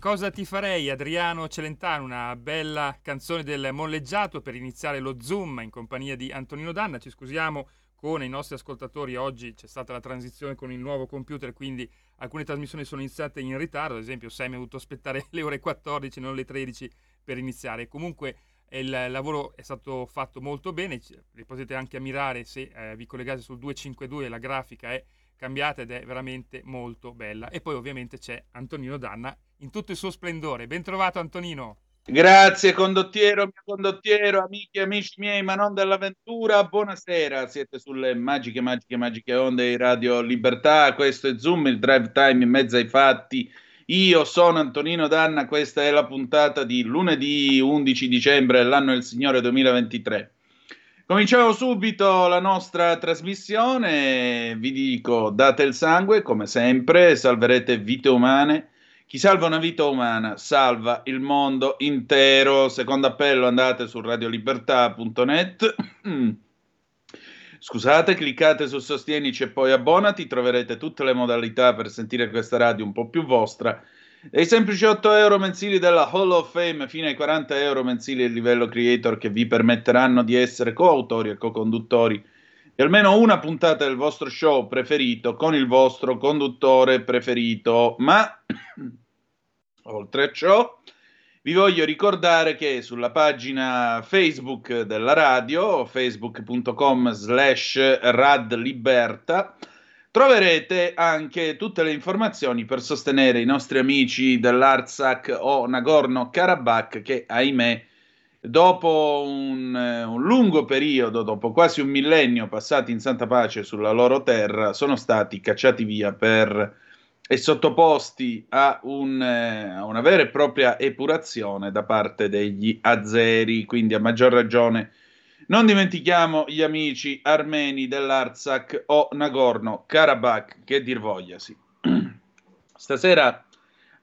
Cosa ti farei, Adriano Celentano, una bella canzone del molleggiato per iniziare lo Zoom in compagnia di Antonino Danna. Ci scusiamo con i nostri ascoltatori, oggi c'è stata la transizione con il nuovo computer, quindi alcune trasmissioni sono iniziate in ritardo, ad esempio Sam ha dovuto aspettare le ore 14, non le 13 per iniziare. Comunque il lavoro è stato fatto molto bene, li potete anche ammirare se eh, vi collegate sul 252 la grafica è cambiata ed è veramente molto bella. E poi ovviamente c'è Antonino Danna in tutto il suo splendore. Ben trovato Antonino. Grazie condottiero, mio condottiero, amici e amici miei, ma non dell'avventura, buonasera, siete sulle magiche, magiche, magiche onde di Radio Libertà, questo è Zoom, il drive time in mezzo ai fatti, io sono Antonino Danna, questa è la puntata di lunedì 11 dicembre dell'anno del Signore 2023. Cominciamo subito la nostra trasmissione, vi dico date il sangue come sempre, salverete vite umane chi salva una vita umana salva il mondo intero. Secondo appello andate su radiolibertà.net. Scusate, cliccate su Sostienici e poi abbonati, troverete tutte le modalità per sentire questa radio un po' più vostra. E i semplici 8 euro mensili della Hall of Fame fino ai 40 euro mensili del livello creator che vi permetteranno di essere coautori e co-conduttori di almeno una puntata del vostro show preferito con il vostro conduttore preferito. Ma Oltre a ciò, vi voglio ricordare che sulla pagina Facebook della radio, facebook.com slash radliberta, troverete anche tutte le informazioni per sostenere i nostri amici dell'Artsakh o Nagorno-Karabakh che, ahimè, dopo un, un, lungo periodo, dopo quasi un millennio passati in santa pace sulla loro terra, sono stati cacciati via per e sottoposti a, un, eh, a, una vera e propria epurazione da parte degli azeri, quindi a maggior ragione non dimentichiamo gli amici armeni dell'Artsakh o Nagorno-Karabakh, che dir vogliasi. Stasera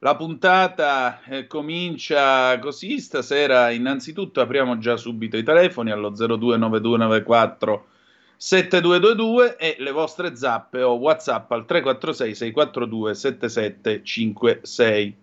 la puntata eh, comincia così, stasera innanzitutto apriamo già subito i telefoni allo 029294 7222 e le vostre zappe o whatsapp al 346 642 7756.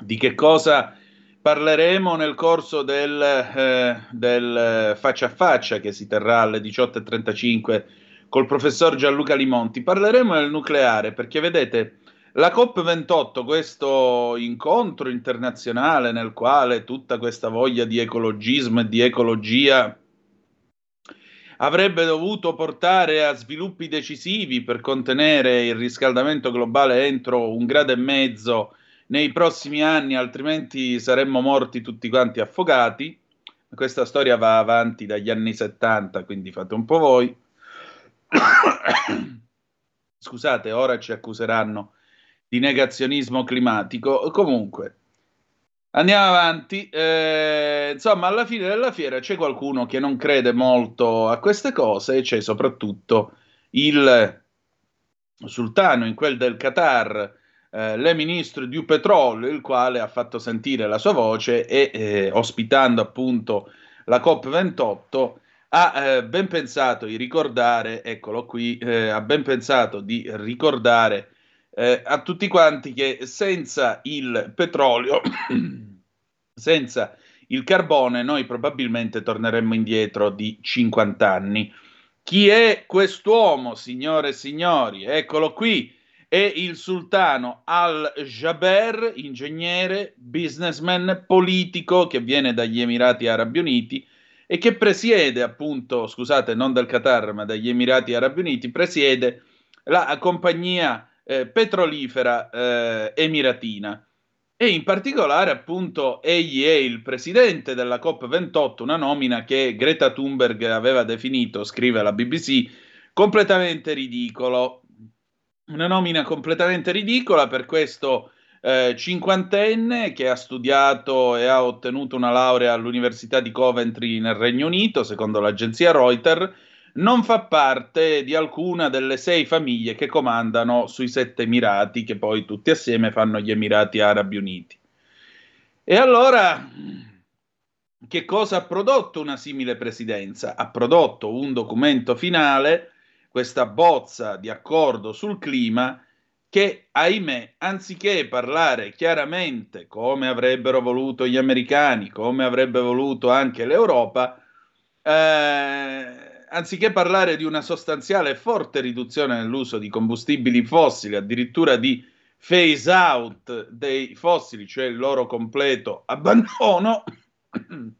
Di che cosa parleremo nel corso del, eh, del faccia a faccia che si terrà alle 18.35 col professor Gianluca Limonti? Parleremo del nucleare perché vedete la COP28, questo incontro internazionale nel quale tutta questa voglia di ecologismo e di ecologia avrebbe dovuto portare a sviluppi decisivi per contenere il riscaldamento globale entro un grado e mezzo nei prossimi anni, altrimenti saremmo morti tutti quanti affogati. Questa storia va avanti dagli anni 70, quindi fate un po' voi. Scusate, ora ci accuseranno di negazionismo climatico. Comunque, Andiamo avanti. Eh, insomma, alla fine della fiera c'è qualcuno che non crede molto a queste cose e c'è soprattutto il sultano in quel del Qatar, eh, le ministro di petrolio, il quale ha fatto sentire la sua voce e eh, ospitando appunto la COP28 ha eh, ben pensato di ricordare, eccolo qui, eh, ha ben pensato di ricordare eh, a tutti quanti che senza il petrolio, senza il carbone, noi probabilmente torneremmo indietro di 50 anni. Chi è quest'uomo, signore e signori? Eccolo qui, è il sultano Al-Jaber, ingegnere, businessman, politico che viene dagli Emirati Arabi Uniti e che presiede appunto, scusate, non del Qatar, ma dagli Emirati Arabi Uniti, presiede la compagnia eh, petrolifera eh, emiratina. E in particolare, appunto, egli è il presidente della COP28, una nomina che Greta Thunberg aveva definito, scrive la BBC, completamente ridicolo. Una nomina completamente ridicola per questo eh, cinquantenne che ha studiato e ha ottenuto una laurea all'Università di Coventry nel Regno Unito, secondo l'agenzia Reuters, non fa parte di alcuna delle sei famiglie che comandano sui sette Emirati, che poi tutti assieme fanno gli Emirati Arabi Uniti. E allora, che cosa ha prodotto una simile presidenza? Ha prodotto un documento finale, questa bozza di accordo sul clima, che, ahimè, anziché parlare chiaramente come avrebbero voluto gli americani, come avrebbe voluto anche l'Europa, eh, anziché parlare di una sostanziale e forte riduzione nell'uso di combustibili fossili, addirittura di phase out dei fossili, cioè il loro completo abbandono,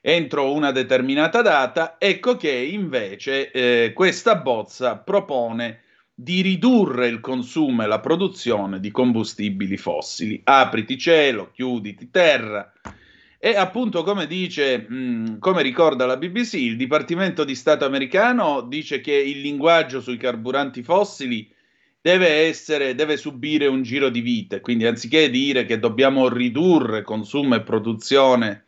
entro una determinata data, ecco che invece eh, questa bozza propone di ridurre il consumo e la produzione di combustibili fossili. Apriti cielo, chiuditi terra, e appunto, come dice, mh, come ricorda la BBC, il Dipartimento di Stato americano dice che il linguaggio sui carburanti fossili deve essere, deve subire un giro di vite. Quindi, anziché dire che dobbiamo ridurre consumo e produzione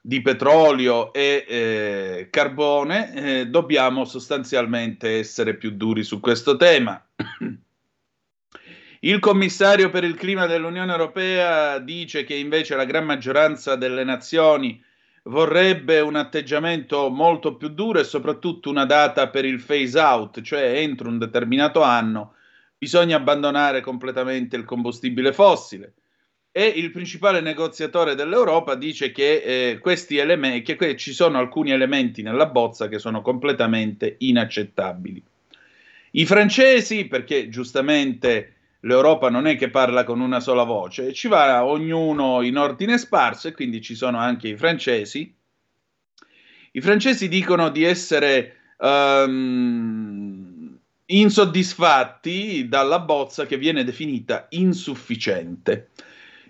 di petrolio e eh, carbone, eh, dobbiamo sostanzialmente essere più duri su questo tema. Il commissario per il clima dell'Unione Europea dice che invece la gran maggioranza delle nazioni vorrebbe un atteggiamento molto più duro e soprattutto una data per il phase out, cioè entro un determinato anno bisogna abbandonare completamente il combustibile fossile. E il principale negoziatore dell'Europa dice che, eh, questi elementi, che que- ci sono alcuni elementi nella bozza che sono completamente inaccettabili. I francesi, perché giustamente l'Europa non è che parla con una sola voce, ci va ognuno in ordine sparso e quindi ci sono anche i francesi. I francesi dicono di essere um, insoddisfatti dalla bozza che viene definita insufficiente.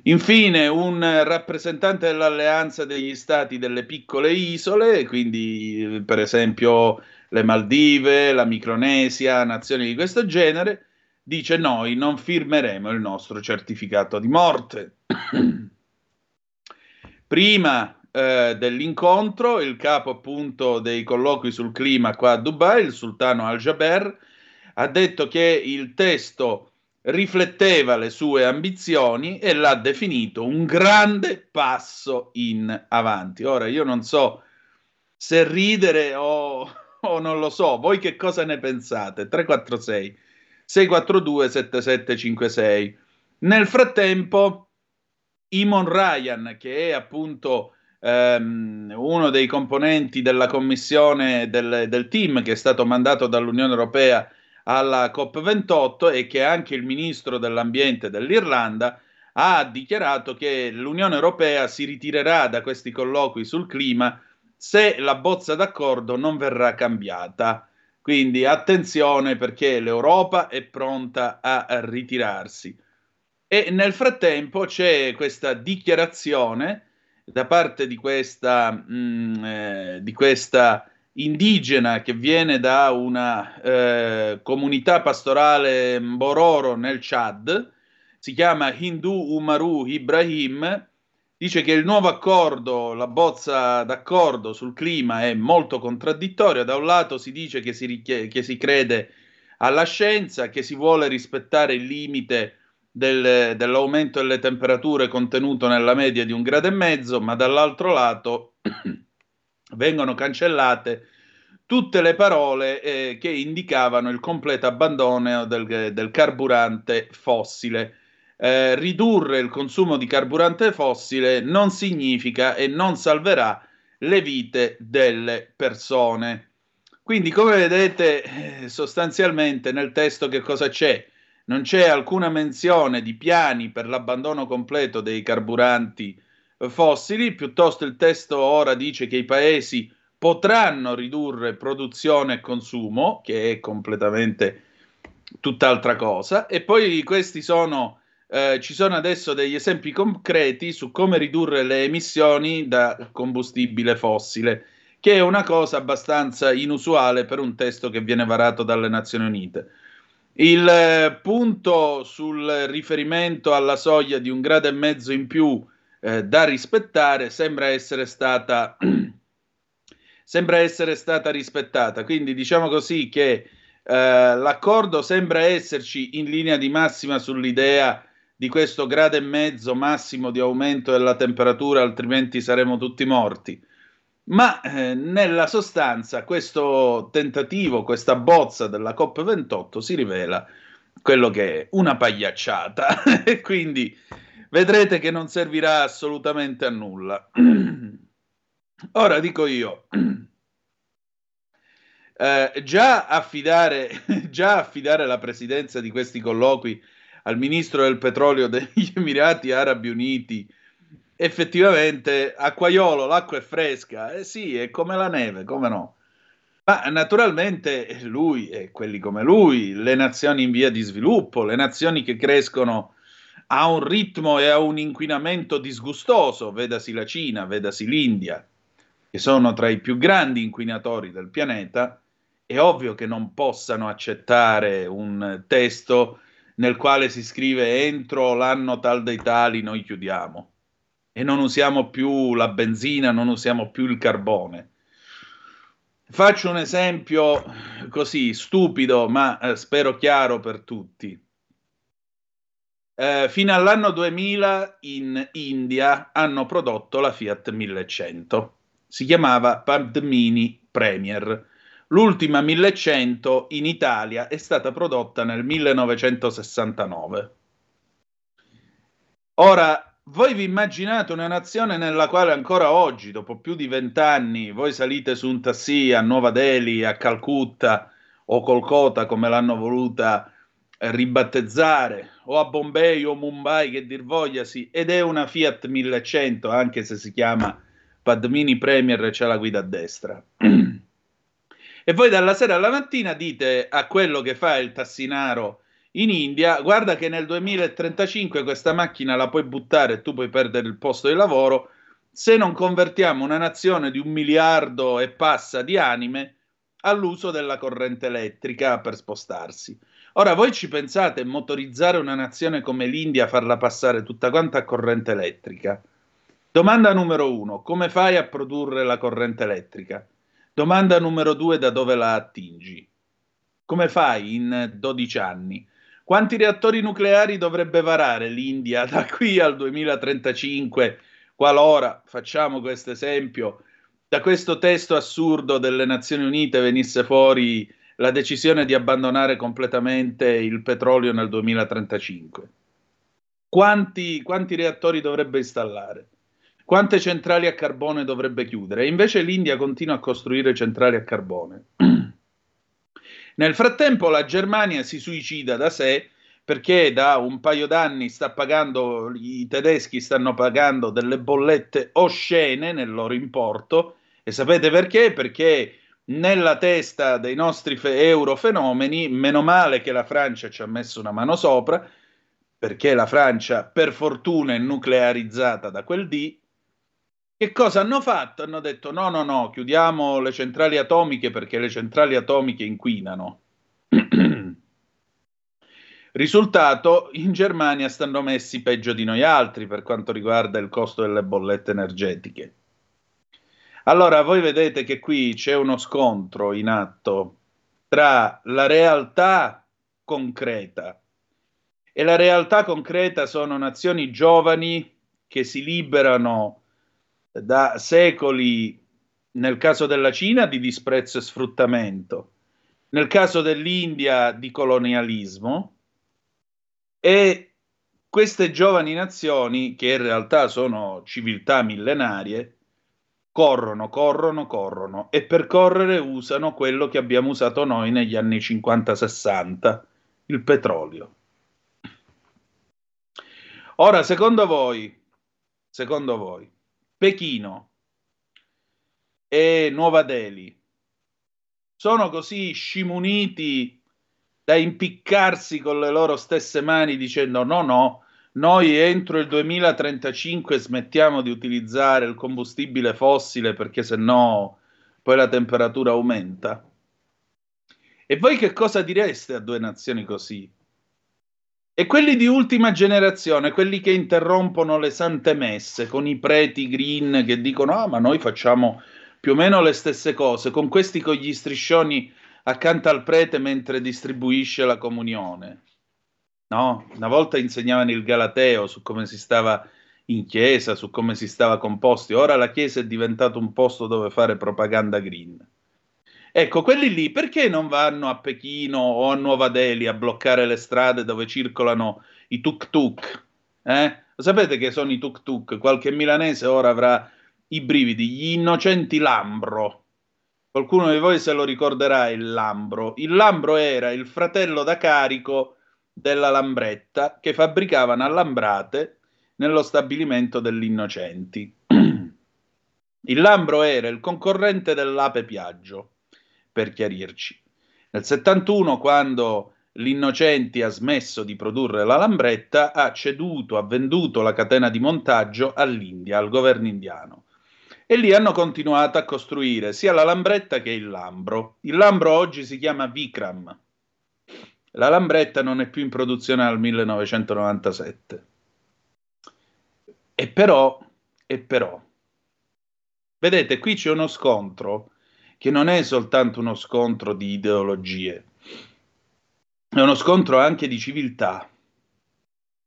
Infine, un rappresentante dell'alleanza degli stati delle piccole isole, quindi per esempio le Maldive, la Micronesia, nazioni di questo genere, dice noi non firmeremo il nostro certificato di morte. Prima eh, dell'incontro, il capo appunto dei colloqui sul clima qua a Dubai, il sultano Al-Jaber, ha detto che il testo rifletteva le sue ambizioni e l'ha definito un grande passo in avanti. Ora io non so se ridere o, o non lo so, voi che cosa ne pensate? 346 642 7756. Nel frattempo, Imon Ryan, che è appunto ehm, uno dei componenti della commissione del, del team che è stato mandato dall'Unione Europea alla COP28 e che è anche il ministro dell'ambiente dell'Irlanda, ha dichiarato che l'Unione Europea si ritirerà da questi colloqui sul clima se la bozza d'accordo non verrà cambiata. Quindi attenzione perché l'Europa è pronta a ritirarsi. E nel frattempo c'è questa dichiarazione da parte di questa, mh, mm, eh, di questa indigena che viene da una eh, comunità pastorale Mbororo nel Chad, si chiama Hindu Umaru Ibrahim, dice che il nuovo accordo, la bozza d'accordo sul clima è molto contraddittoria. Da un lato si dice che si, richie- che si crede alla scienza, che si vuole rispettare il limite del, dell'aumento delle temperature contenuto nella media di un grado e mezzo, ma dall'altro lato vengono cancellate tutte le parole eh, che indicavano il completo abbandono del, del carburante fossile. Eh, ridurre il consumo di carburante fossile non significa e non salverà le vite delle persone. Quindi, come vedete, eh, sostanzialmente nel testo che cosa c'è? Non c'è alcuna menzione di piani per l'abbandono completo dei carburanti fossili, piuttosto il testo ora dice che i paesi potranno ridurre produzione e consumo, che è completamente tutt'altra cosa, e poi questi sono eh, ci sono adesso degli esempi concreti su come ridurre le emissioni da combustibile fossile, che è una cosa abbastanza inusuale per un testo che viene varato dalle Nazioni Unite. Il eh, punto sul riferimento alla soglia di un grado e mezzo in più eh, da rispettare sembra essere stata sembra essere stata rispettata. Quindi diciamo così che eh, l'accordo sembra esserci in linea di massima sull'idea di questo grado e mezzo massimo di aumento della temperatura, altrimenti saremo tutti morti. Ma eh, nella sostanza questo tentativo, questa bozza della COP28 si rivela quello che è una pagliacciata e quindi vedrete che non servirà assolutamente a nulla. Ora dico io, eh, già, affidare, già affidare la presidenza di questi colloqui al ministro del petrolio degli Emirati Arabi Uniti, effettivamente acquaiolo, l'acqua è fresca, eh sì, è come la neve, come no. Ma naturalmente lui e quelli come lui, le nazioni in via di sviluppo, le nazioni che crescono a un ritmo e a un inquinamento disgustoso, vedasi la Cina, vedasi l'India, che sono tra i più grandi inquinatori del pianeta, è ovvio che non possano accettare un testo nel quale si scrive entro l'anno tal dei tali noi chiudiamo e non usiamo più la benzina, non usiamo più il carbone. Faccio un esempio così stupido, ma eh, spero chiaro per tutti. Eh, fino all'anno 2000 in India hanno prodotto la Fiat 1100. Si chiamava Padmini Premier L'ultima 1100 in Italia è stata prodotta nel 1969. Ora, voi vi immaginate una nazione nella quale ancora oggi, dopo più di vent'anni, voi salite su un taxi a Nuova Delhi, a Calcutta o Kolkata, come l'hanno voluta ribattezzare, o a Bombay o Mumbai, che dir vogliasi, ed è una Fiat 1100, anche se si chiama Padmini Premier e c'è la guida a destra. E voi dalla sera alla mattina dite a quello che fa il tassinaro in India, guarda che nel 2035 questa macchina la puoi buttare e tu puoi perdere il posto di lavoro se non convertiamo una nazione di un miliardo e passa di anime all'uso della corrente elettrica per spostarsi. Ora voi ci pensate motorizzare una nazione come l'India, farla passare tutta quanta a corrente elettrica? Domanda numero uno, come fai a produrre la corrente elettrica? Domanda numero due, da dove la attingi? Come fai in 12 anni? Quanti reattori nucleari dovrebbe varare l'India da qui al 2035, qualora, facciamo questo esempio, da questo testo assurdo delle Nazioni Unite venisse fuori la decisione di abbandonare completamente il petrolio nel 2035? Quanti, quanti reattori dovrebbe installare? Quante centrali a carbone dovrebbe chiudere? Invece l'India continua a costruire centrali a carbone. Nel frattempo la Germania si suicida da sé perché da un paio d'anni sta pagando, i tedeschi stanno pagando delle bollette oscene nel loro importo e sapete perché? Perché nella testa dei nostri fe- eurofenomeni, meno male che la Francia ci ha messo una mano sopra, perché la Francia per fortuna è nuclearizzata da quel D, che cosa hanno fatto? Hanno detto no, no, no, chiudiamo le centrali atomiche perché le centrali atomiche inquinano. Risultato, in Germania stanno messi peggio di noi altri per quanto riguarda il costo delle bollette energetiche. Allora, voi vedete che qui c'è uno scontro in atto tra la realtà concreta e la realtà concreta sono nazioni giovani che si liberano da secoli, nel caso della Cina, di disprezzo e sfruttamento, nel caso dell'India di colonialismo e queste giovani nazioni, che in realtà sono civiltà millenarie, corrono, corrono, corrono e per correre usano quello che abbiamo usato noi negli anni 50-60, il petrolio. Ora, secondo voi, secondo voi, Pechino e Nuova Delhi sono così scimuniti da impiccarsi con le loro stesse mani dicendo no, no, noi entro il 2035 smettiamo di utilizzare il combustibile fossile perché se no poi la temperatura aumenta. E voi che cosa direste a due nazioni così? E quelli di ultima generazione, quelli che interrompono le sante messe con i preti green che dicono: Ah, ma noi facciamo più o meno le stesse cose, con questi con gli striscioni accanto al prete mentre distribuisce la comunione. No? Una volta insegnavano il Galateo su come si stava in chiesa, su come si stava composti, ora la chiesa è diventato un posto dove fare propaganda green. Ecco, quelli lì perché non vanno a Pechino o a Nuova Delhi a bloccare le strade dove circolano i tuk-tuk? Eh? Sapete che sono i tuk-tuk? Qualche milanese ora avrà i brividi, gli innocenti Lambro. Qualcuno di voi se lo ricorderà il Lambro. Il Lambro era il fratello da carico della Lambretta che fabbricavano allambrate nello stabilimento degli innocenti. Il Lambro era il concorrente dell'Ape Piaggio per chiarirci. Nel 71, quando l'Innocenti ha smesso di produrre la lambretta, ha ceduto, ha venduto la catena di montaggio all'India, al governo indiano. E lì hanno continuato a costruire sia la lambretta che il lambro. Il lambro oggi si chiama Vikram. La lambretta non è più in produzione dal 1997. E però, e però, vedete, qui c'è uno scontro che non è soltanto uno scontro di ideologie, è uno scontro anche di civiltà.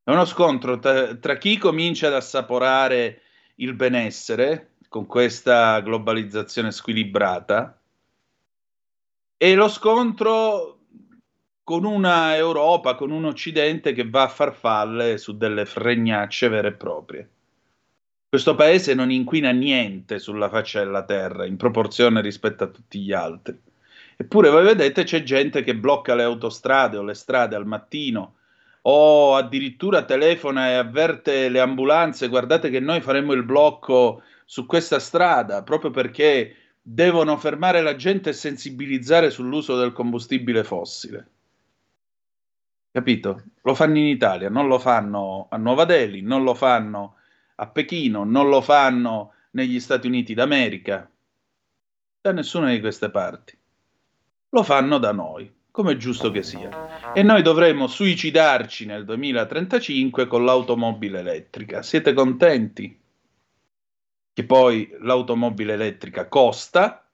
È uno scontro tra, tra chi comincia ad assaporare il benessere con questa globalizzazione squilibrata e lo scontro con una Europa, con un Occidente che va a farfalle su delle fregnacce vere e proprie. Questo paese non inquina niente sulla faccia della terra in proporzione rispetto a tutti gli altri. Eppure voi vedete c'è gente che blocca le autostrade o le strade al mattino o addirittura telefona e avverte le ambulanze, guardate che noi faremo il blocco su questa strada proprio perché devono fermare la gente e sensibilizzare sull'uso del combustibile fossile. Capito? Lo fanno in Italia, non lo fanno a Nuova Delhi, non lo fanno a Pechino, non lo fanno negli Stati Uniti d'America, da nessuna di queste parti. Lo fanno da noi. come è giusto che sia. E noi dovremmo suicidarci nel 2035 con l'automobile elettrica. Siete contenti? Che poi l'automobile elettrica costa,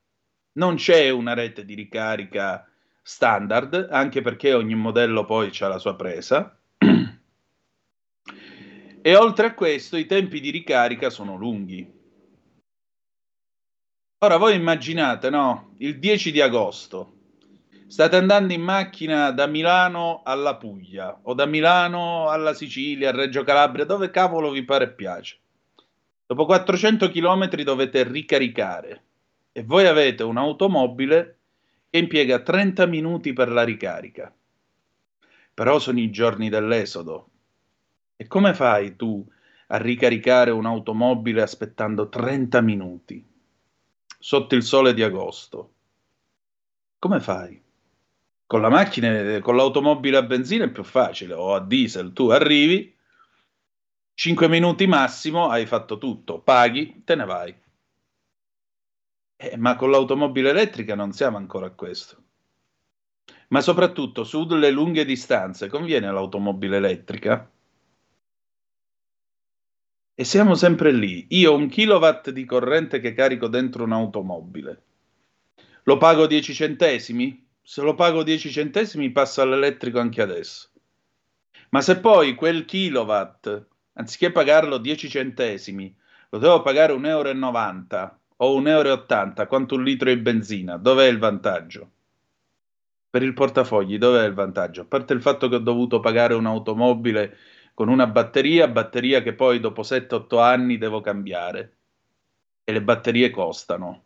non c'è una rete di ricarica standard, anche perché ogni modello poi ha la sua presa. E oltre a questo i tempi di ricarica sono lunghi. Ora voi immaginate, no? Il 10 di agosto state andando in macchina da Milano alla Puglia o da Milano alla Sicilia, a Reggio Calabria, dove cavolo vi pare piace. Dopo 400 km dovete ricaricare e voi avete un'automobile che impiega 30 minuti per la ricarica. Però sono i giorni dell'esodo. E come fai tu a ricaricare un'automobile aspettando 30 minuti sotto il sole di agosto? Come fai? Con la macchina, con l'automobile a benzina è più facile, o a diesel, tu arrivi, 5 minuti massimo, hai fatto tutto, paghi, te ne vai. Eh, ma con l'automobile elettrica non siamo ancora a questo. Ma soprattutto sulle lunghe distanze conviene l'automobile elettrica? E siamo sempre lì. Io ho un kilowatt di corrente che carico dentro un'automobile. Lo pago 10 centesimi? Se lo pago 10 centesimi passo all'elettrico anche adesso. Ma se poi quel kilowatt, anziché pagarlo 10 centesimi, lo devo pagare 1,90 euro o 1,80 euro, quanto un litro di benzina, dov'è il vantaggio? Per il portafogli, dov'è il vantaggio? A parte il fatto che ho dovuto pagare un'automobile con una batteria, batteria che poi dopo 7-8 anni devo cambiare e le batterie costano.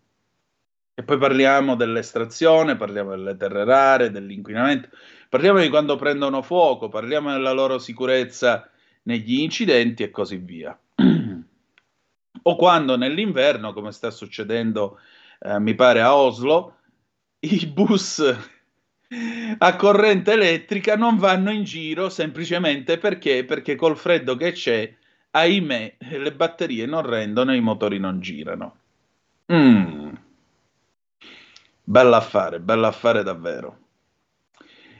E poi parliamo dell'estrazione, parliamo delle terre rare, dell'inquinamento, parliamo di quando prendono fuoco, parliamo della loro sicurezza negli incidenti e così via. o quando nell'inverno, come sta succedendo, eh, mi pare a Oslo, i bus a corrente elettrica non vanno in giro semplicemente perché, perché col freddo che c'è, ahimè, le batterie non rendono e i motori non girano. Mm. Bell'affare, bell'affare davvero.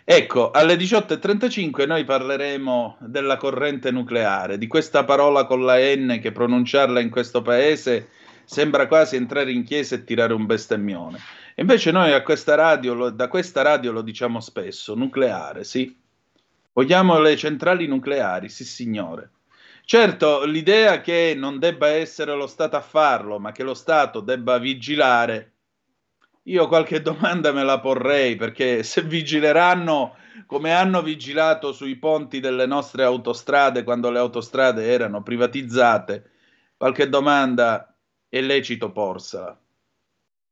Ecco, alle 18.35 noi parleremo della corrente nucleare, di questa parola con la N che pronunciarla in questo paese sembra quasi entrare in chiesa e tirare un bestemmione. Invece noi questa radio, da questa radio lo diciamo spesso, nucleare, sì. Vogliamo le centrali nucleari, sì signore. Certo, l'idea che non debba essere lo Stato a farlo, ma che lo Stato debba vigilare, io qualche domanda me la porrei, perché se vigileranno come hanno vigilato sui ponti delle nostre autostrade quando le autostrade erano privatizzate, qualche domanda è lecito porsela.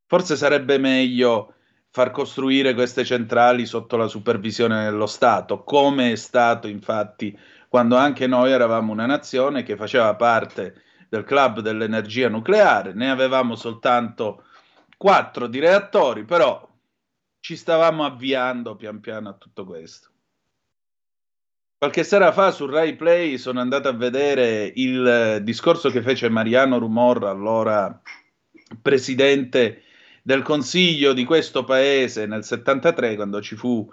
Forse sarebbe meglio far costruire queste centrali sotto la supervisione dello Stato, come è stato infatti quando anche noi eravamo una nazione che faceva parte del club dell'energia nucleare, ne avevamo soltanto quattro di reattori, però ci stavamo avviando pian piano a tutto questo. Qualche sera fa su Rai Play sono andato a vedere il discorso che fece Mariano Rumor, allora presidente del Consiglio di questo paese nel 73, quando ci fu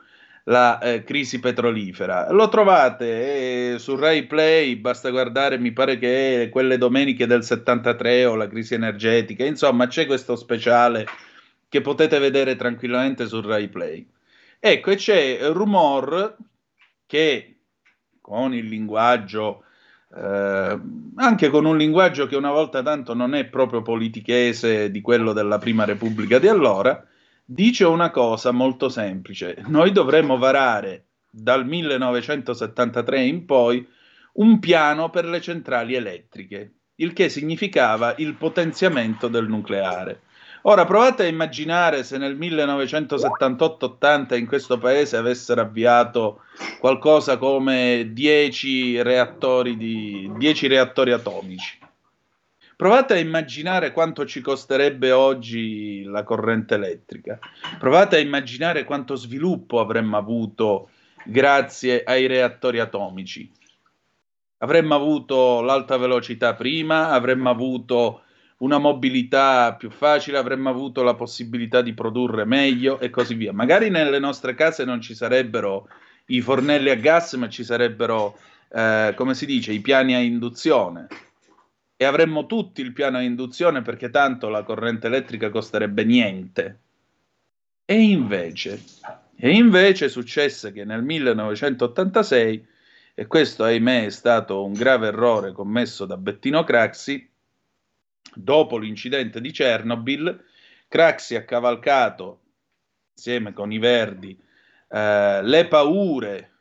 la eh, crisi petrolifera. Lo trovate eh, su Rai Play, basta guardare, mi pare che è quelle domeniche del 73 o la crisi energetica, insomma c'è questo speciale che potete vedere tranquillamente su Rai Play. Ecco, e c'è Rumor che con il linguaggio eh, anche con un linguaggio che una volta tanto non è proprio politichese di quello della Prima Repubblica di allora, dice una cosa molto semplice. Noi dovremmo varare dal 1973 in poi un piano per le centrali elettriche, il che significava il potenziamento del nucleare. Ora provate a immaginare se nel 1978-80 in questo paese avessero avviato qualcosa come 10 reattori, di, 10 reattori atomici. Provate a immaginare quanto ci costerebbe oggi la corrente elettrica. Provate a immaginare quanto sviluppo avremmo avuto grazie ai reattori atomici. Avremmo avuto l'alta velocità prima, avremmo avuto una mobilità più facile, avremmo avuto la possibilità di produrre meglio e così via. Magari nelle nostre case non ci sarebbero i fornelli a gas, ma ci sarebbero, eh, come si dice, i piani a induzione. E avremmo tutti il piano a induzione perché tanto la corrente elettrica costerebbe niente. E invece, e invece successe che nel 1986, e questo ahimè è stato un grave errore commesso da Bettino Craxi, dopo l'incidente di Chernobyl, Craxi ha cavalcato insieme con i Verdi eh, le paure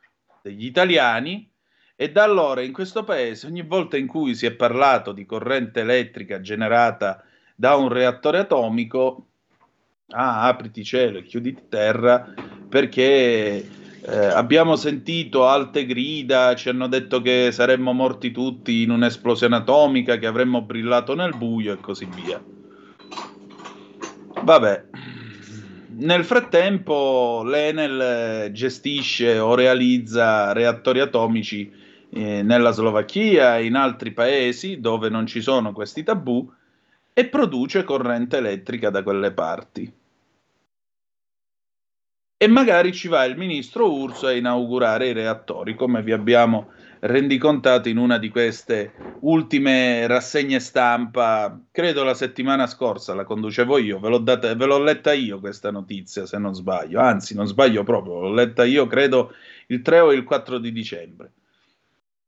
degli italiani e da allora in questo paese ogni volta in cui si è parlato di corrente elettrica generata da un reattore atomico, ah, apriti cielo e chiuditi terra, perché eh, abbiamo sentito alte grida, ci hanno detto che saremmo morti tutti in un'esplosione atomica, che avremmo brillato nel buio e così via. Vabbè, nel frattempo l'Enel gestisce o realizza reattori atomici eh, nella Slovacchia e in altri paesi dove non ci sono questi tabù e produce corrente elettrica da quelle parti. E magari ci va il ministro Urso a inaugurare i reattori, come vi abbiamo rendicontato in una di queste ultime rassegne stampa, credo la settimana scorsa la conducevo io, ve l'ho, data, ve l'ho letta io questa notizia se non sbaglio, anzi non sbaglio proprio, l'ho letta io credo il 3 o il 4 di dicembre.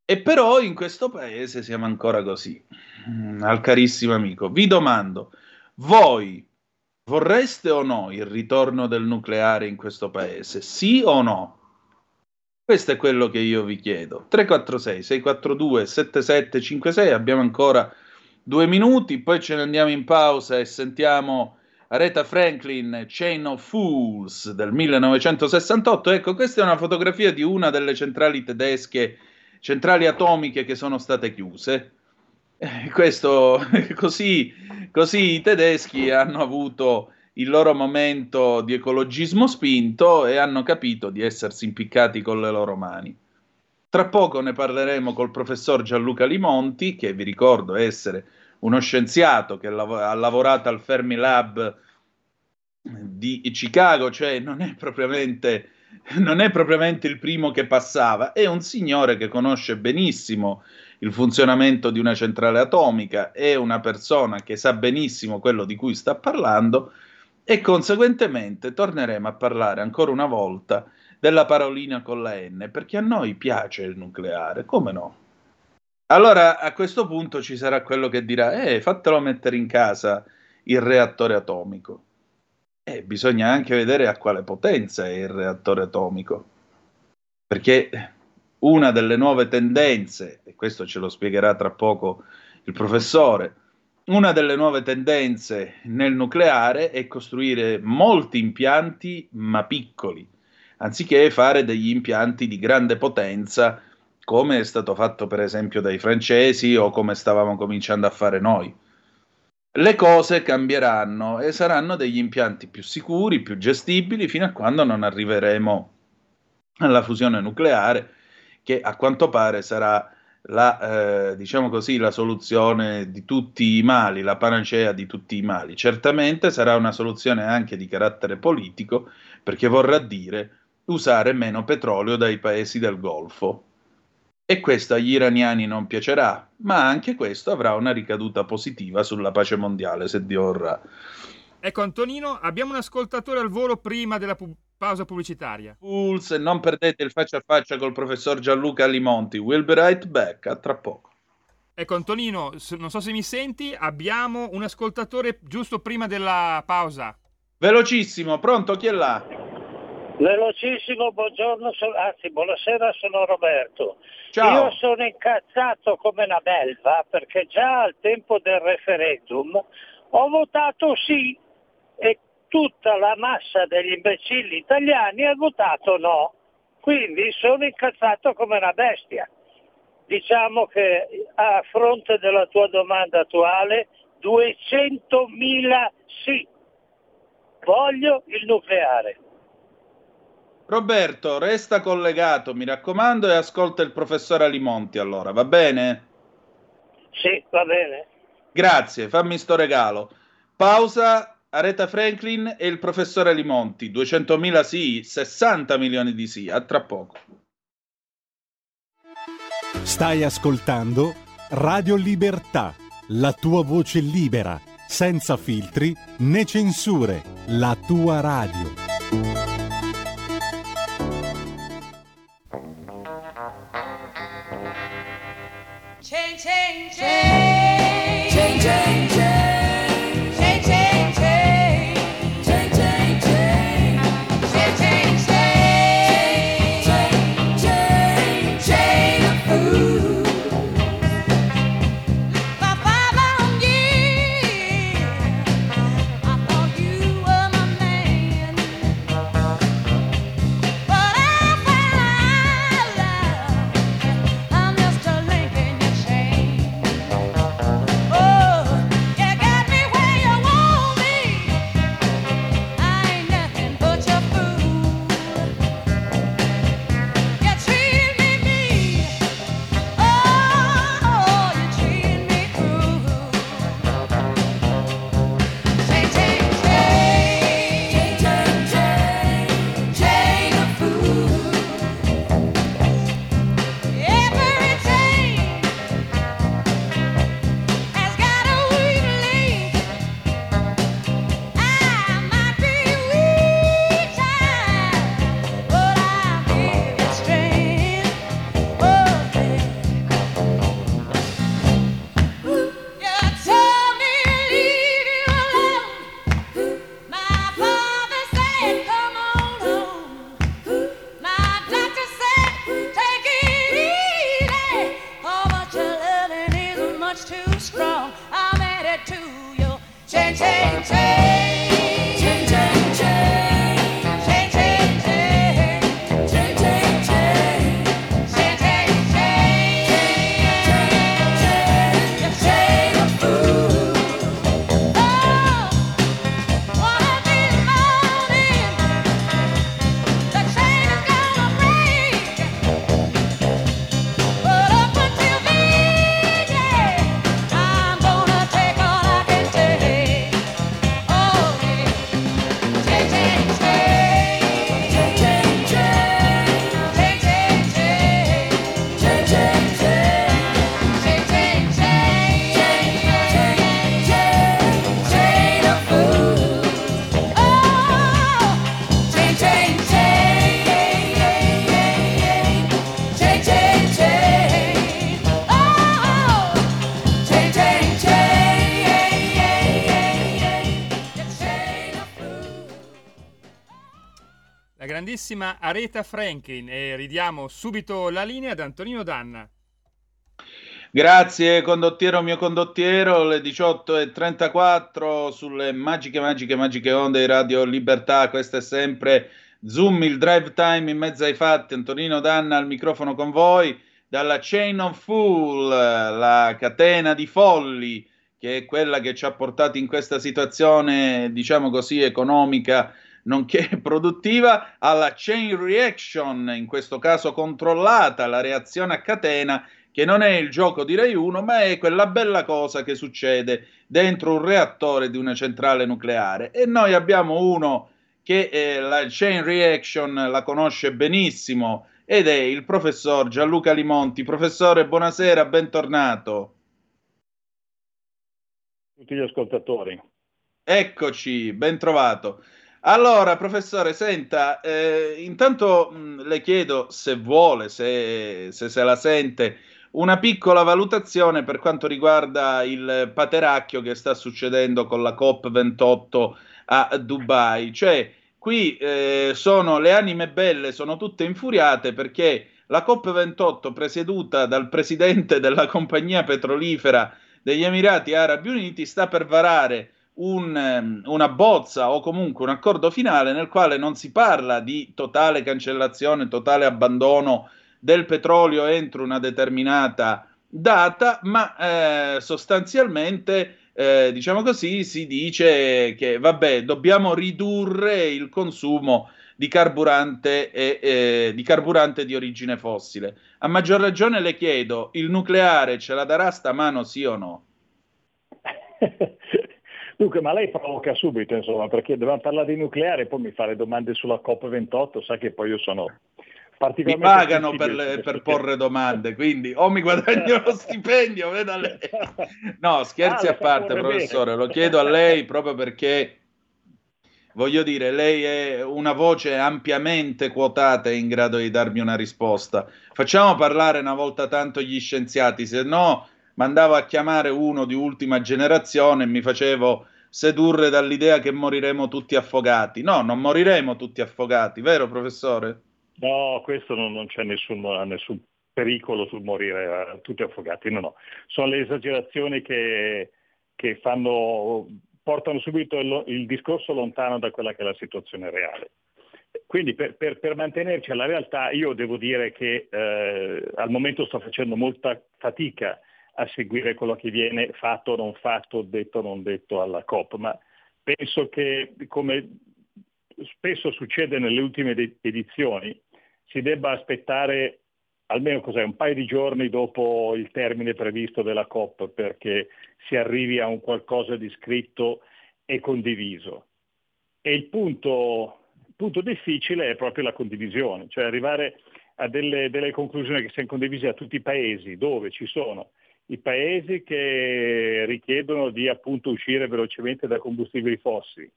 E però in questo paese siamo ancora così. Mm, al carissimo amico, vi domando, voi vorreste o no il ritorno del nucleare in questo paese? Sì o no? Questo è quello che io vi chiedo. 346 642 7756, abbiamo ancora due minuti, poi ce ne andiamo in pausa e sentiamo Aretha Franklin, Chain of Fools del 1968. Ecco, questa è una fotografia di una delle centrali tedesche, centrali atomiche che sono state chiuse. Questo, così, così i tedeschi hanno avuto il loro momento di ecologismo spinto e hanno capito di essersi impiccati con le loro mani. Tra poco ne parleremo col professor Gianluca Limonti, che vi ricordo essere uno scienziato che ha lavorato al Fermi Lab di Chicago, cioè non è non è propriamente il primo che passava, è un signore che conosce benissimo il funzionamento di una centrale atomica, è una persona che sa benissimo quello di cui sta parlando e conseguentemente torneremo a parlare ancora una volta della parolina con la N, perché a noi piace il nucleare, come no? Allora a questo punto ci sarà quello che dirà, eh, fatelo mettere in casa il reattore atomico. E eh, bisogna anche vedere a quale potenza è il reattore atomico, perché una delle nuove tendenze, e questo ce lo spiegherà tra poco il professore, una delle nuove tendenze nel nucleare è costruire molti impianti ma piccoli, anziché fare degli impianti di grande potenza come è stato fatto per esempio dai francesi o come stavamo cominciando a fare noi. Le cose cambieranno e saranno degli impianti più sicuri, più gestibili, fino a quando non arriveremo alla fusione nucleare, che a quanto pare sarà la, eh, diciamo così, la soluzione di tutti i mali, la panacea di tutti i mali. Certamente sarà una soluzione anche di carattere politico, perché vorrà dire usare meno petrolio dai paesi del Golfo. E questo agli iraniani non piacerà, ma anche questo avrà una ricaduta positiva sulla pace mondiale, se Dio vorrà. Ecco Antonino, abbiamo un ascoltatore al volo prima della pu- pausa pubblicitaria. Pulse, non perdete il faccia a faccia col professor Gianluca Limonti. We'll be right back, a tra poco. Ecco Antonino, non so se mi senti, abbiamo un ascoltatore giusto prima della pausa. Velocissimo, pronto, chi è là? Velocissimo, buongiorno, anzi buonasera, sono Roberto. Ciao. Io sono incazzato come una belva perché già al tempo del referendum ho votato sì e tutta la massa degli imbecilli italiani ha votato no. Quindi sono incazzato come una bestia. Diciamo che a fronte della tua domanda attuale, 200.000 sì. Voglio il nucleare. Roberto, resta collegato, mi raccomando, e ascolta il professor Alimonti allora, va bene? Sì, va bene. Grazie, fammi sto regalo. Pausa, Aretha Franklin e il professore Limonti. 200.000 sì, 60 milioni di sì. A tra poco. Stai ascoltando Radio Libertà, la tua voce libera, senza filtri né censure, la tua radio. Chain, chain, chain, grandissima Aretha Franklin e ridiamo subito la linea ad Antonino Danna. Grazie condottiero mio condottiero, le 18.34 sulle magiche, magiche, magiche onde di Radio Libertà, questo è sempre Zoom, il drive time in mezzo ai fatti, Antonino Danna al microfono con voi, dalla Chain of Fool, la catena di folli, che è quella che ci ha portato in questa situazione, diciamo così, economica nonché produttiva, alla chain reaction, in questo caso controllata, la reazione a catena, che non è il gioco di Rai 1, ma è quella bella cosa che succede dentro un reattore di una centrale nucleare. E noi abbiamo uno che eh, la chain reaction la conosce benissimo ed è il professor Gianluca Limonti. Professore, buonasera, bentornato. Tutti gli ascoltatori. Eccoci, ben trovato. Allora, professore, senta, eh, intanto mh, le chiedo se vuole, se, se, se la sente, una piccola valutazione per quanto riguarda il pateracchio che sta succedendo con la COP28 a Dubai. Cioè, qui eh, sono le anime belle, sono tutte infuriate perché la COP28 presieduta dal presidente della compagnia petrolifera degli Emirati Arabi Uniti sta per varare un, ehm, una bozza o comunque un accordo finale nel quale non si parla di totale cancellazione, totale abbandono del petrolio entro una determinata data, ma eh, sostanzialmente, eh, diciamo così, si dice che vabbè, dobbiamo ridurre il consumo di carburante, e, eh, di carburante di origine fossile. A maggior ragione le chiedo, il nucleare ce la darà sta mano sì o no? Dunque, ma lei provoca subito, insomma, perché dobbiamo parlare di nucleare e poi mi fa le domande sulla COP28, sa che poi io sono mi pagano per, le, per porre domande, quindi o mi guadagno lo stipendio, veda lei. No, scherzi ah, a parte, professore, bene. lo chiedo a lei proprio perché voglio dire, lei è una voce ampiamente quotata e in grado di darmi una risposta. Facciamo parlare una volta tanto gli scienziati, se no mandavo a chiamare uno di ultima generazione e mi facevo sedurre dall'idea che moriremo tutti affogati. No, non moriremo tutti affogati, vero professore? No, questo non, non c'è nessun, nessun, pericolo sul morire uh, tutti affogati, no, no. Sono le esagerazioni che, che fanno, portano subito il, il, discorso lontano da quella che è la situazione reale. Quindi per, per, per mantenerci alla realtà io devo dire che eh, al momento sto facendo molta fatica a seguire quello che viene fatto o non fatto, detto o non detto alla COP, ma penso che come spesso succede nelle ultime edizioni, si debba aspettare almeno cos'è, un paio di giorni dopo il termine previsto della COP perché si arrivi a un qualcosa di scritto e condiviso. E il punto, il punto difficile è proprio la condivisione, cioè arrivare a delle, delle conclusioni che siano condivise a tutti i paesi dove ci sono i paesi che richiedono di appunto uscire velocemente da combustibili fossili,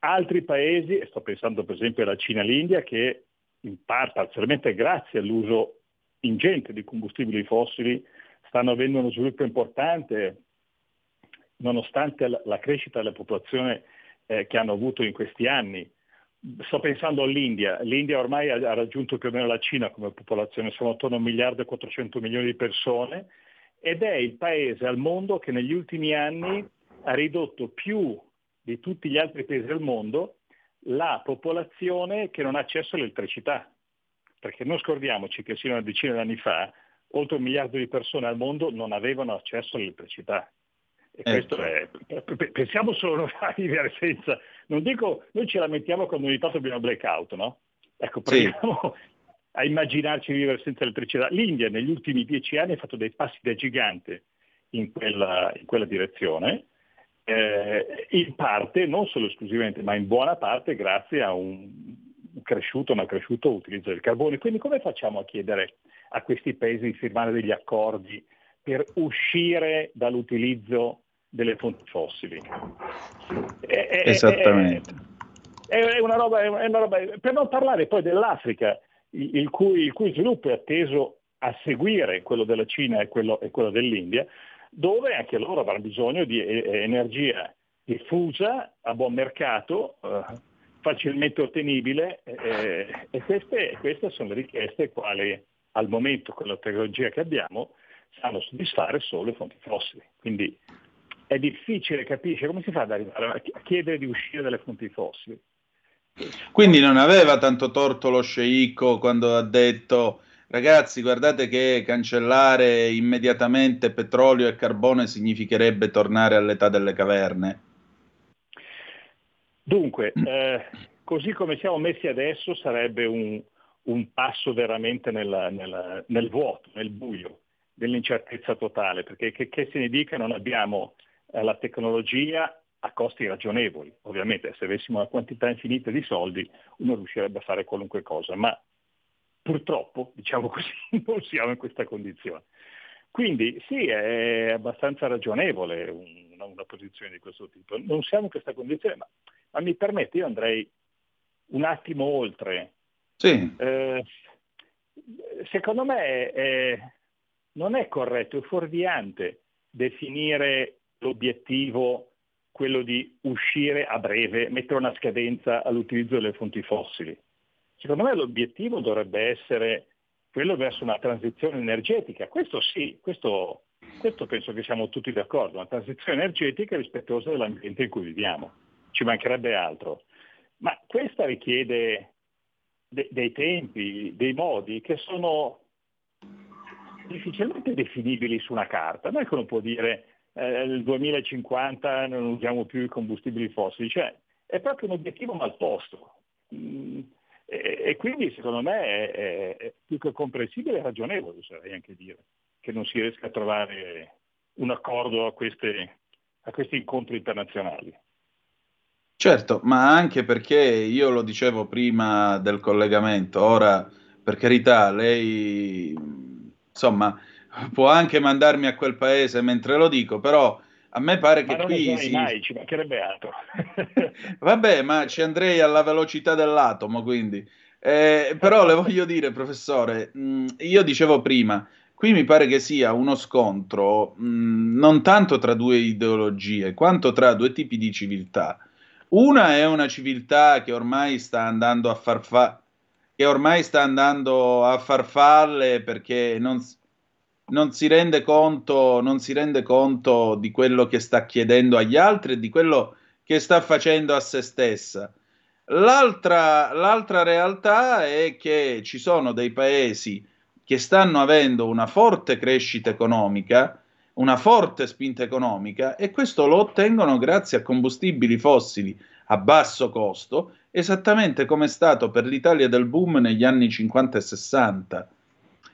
altri paesi, e sto pensando per esempio alla Cina e all'India, che in parte, parzialmente grazie all'uso ingente di combustibili fossili, stanno avendo uno sviluppo importante nonostante la, crescita della popolazione eh, che hanno avuto in questi anni. Sto pensando all'India. L'India ormai ha, raggiunto più o meno la Cina come popolazione, siamo attorno a un miliardo e 400 milioni di persone ed è il paese al mondo che negli ultimi anni ha ridotto più di tutti gli altri paesi del mondo la popolazione che non ha accesso all'elettricità. Perché non scordiamoci che sino a una decina di anni fa oltre un miliardo di persone al mondo non avevano accesso all'elettricità. E ecco. questo è, pensiamo solo a vivere senza, non dico, noi ci lamentiamo quando ogni tanto abbiamo blackout, no? Ecco, proviamo sì. A immaginarci vivere senza elettricità. L'India negli ultimi dieci anni ha fatto dei passi da gigante in quella, in quella direzione eh, in parte, non solo esclusivamente, ma in buona parte grazie a un cresciuto, ma cresciuto utilizzo del carbone. Quindi come facciamo a chiedere a questi paesi di firmare degli accordi per uscire dall'utilizzo delle fonti fossili? È, Esattamente. È, è, una roba, è, una roba, per non parlare poi dell'Africa, il cui, il cui, sviluppo è atteso a seguire quello della Cina e quello, e quello dell'India, dove anche loro avranno bisogno di energia diffusa, a buon mercato, eh, facilmente ottenibile eh, e queste, queste, sono le richieste quali al momento con la tecnologia che abbiamo sanno soddisfare solo le fonti fossili. Quindi è difficile capire come si fa ad arrivare a chiedere di uscire dalle fonti fossili. Quindi non aveva tanto torto lo sceicco quando ha detto Ragazzi, guardate che cancellare immediatamente petrolio e carbone significherebbe tornare all'età delle caverne. Dunque, eh, così come siamo messi adesso sarebbe un, un passo veramente nella, nella, nel vuoto, nel buio, nell'incertezza totale, perché che, che se ne dica non abbiamo eh, la tecnologia a costi ragionevoli. Ovviamente se avessimo una quantità infinita di soldi uno riuscirebbe a fare qualunque cosa, ma purtroppo, diciamo così, non siamo in questa condizione. Quindi sì, è abbastanza ragionevole una, una posizione di questo tipo. Non siamo in questa condizione, ma, ma mi permette, io andrei un attimo oltre. Sì. Eh, secondo me è, è, non è corretto, è fuorviante definire l'obiettivo quello di uscire a breve, mettere una scadenza all'utilizzo delle fonti fossili. Secondo me l'obiettivo dovrebbe essere quello verso una transizione energetica. Questo sì, questo, questo penso che siamo tutti d'accordo, una transizione energetica rispettosa dell'ambiente in cui viviamo. Ci mancherebbe altro. Ma questa richiede de- dei tempi, dei modi che sono difficilmente definibili su una carta. Non è che uno può dire eh, nel 2050 non usiamo più i combustibili fossili, cioè è proprio un obiettivo mal posto. Mm, e, e quindi secondo me è, è, è, più che comprensibile e ragionevole, oserei anche dire, che non si riesca a trovare un accordo a queste, a questi incontri internazionali. Certo, ma anche perché io lo dicevo prima del collegamento, ora per carità, lei insomma può anche mandarmi a quel paese mentre lo dico, però a me pare che ma qui... Si... mai, ci mancherebbe altro. Vabbè, ma ci andrei alla velocità dell'atomo, quindi... Eh, però le voglio dire, professore, mh, mm, io dicevo prima, qui mi pare che sia uno scontro mh, mm, non tanto tra due ideologie, quanto tra due tipi di civiltà. Una è una civiltà che ormai sta andando a far fa- che ormai sta andando a farfalle perché non, non, si rende conto, non si rende conto di quello che sta chiedendo agli altri e di quello che sta facendo a se stessa. L'altra, l'altra realtà è che ci sono dei paesi che stanno avendo una forte crescita economica, una forte spinta economica e questo lo ottengono grazie a combustibili fossili a basso costo, esattamente come è stato per l'Italia del boom negli anni 50 e 60.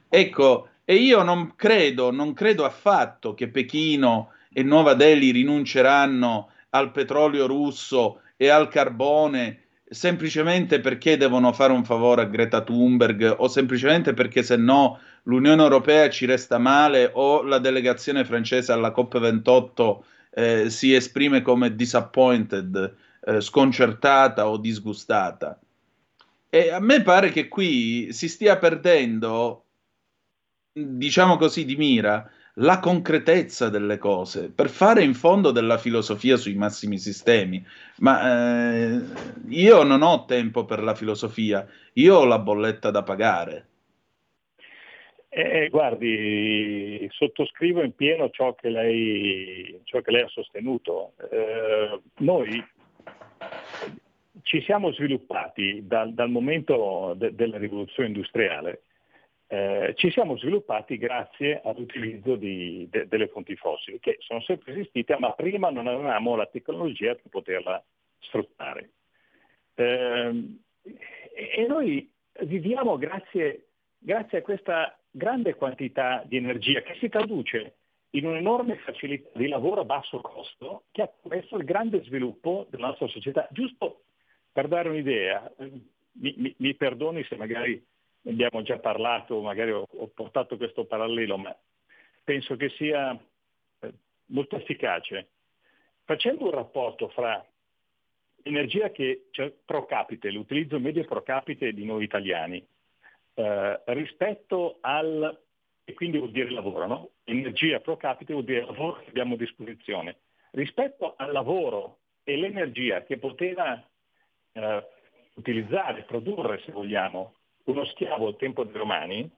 Ecco, e io non credo, non credo affatto che Pechino e Nuova Delhi rinunceranno al petrolio russo e al carbone semplicemente perché devono fare un favore a Greta Thunberg o semplicemente perché se no l'Unione Europea ci resta male o la delegazione francese alla COP28 eh, si esprime come disappointed, eh, sconcertata o disgustata. E a me pare che qui si stia perdendo, diciamo così, di mira la concretezza delle cose, per fare in fondo della filosofia sui massimi sistemi. Ma eh, io non ho tempo per la filosofia, io ho la bolletta da pagare. Eh, guardi, sottoscrivo in pieno ciò che lei, ciò che lei ha sostenuto. Eh, noi ci siamo sviluppati dal, dal momento de, della rivoluzione industriale eh, ci siamo sviluppati grazie all'utilizzo di, de, delle fonti fossili, che sono sempre esistite, ma prima non avevamo la tecnologia per poterla sfruttare. Eh, e noi viviamo grazie, grazie a questa grande quantità di energia che si traduce in un'enorme facilità di lavoro a basso costo che ha permesso il grande sviluppo della nostra società. Giusto per dare un'idea, mi, mi, mi perdoni se magari ne abbiamo già parlato, magari ho, ho, portato questo parallelo, ma penso che sia eh, molto efficace. Facendo un rapporto fra l'energia che cioè, pro capite, l'utilizzo medio pro capite di noi italiani, eh, rispetto al, e quindi vuol dire lavoro, no? Energia pro capite vuol dire lavoro che abbiamo a disposizione. Rispetto al lavoro e l'energia che poteva eh, utilizzare, produrre, se vogliamo, uno schiavo al tempo dei Romani,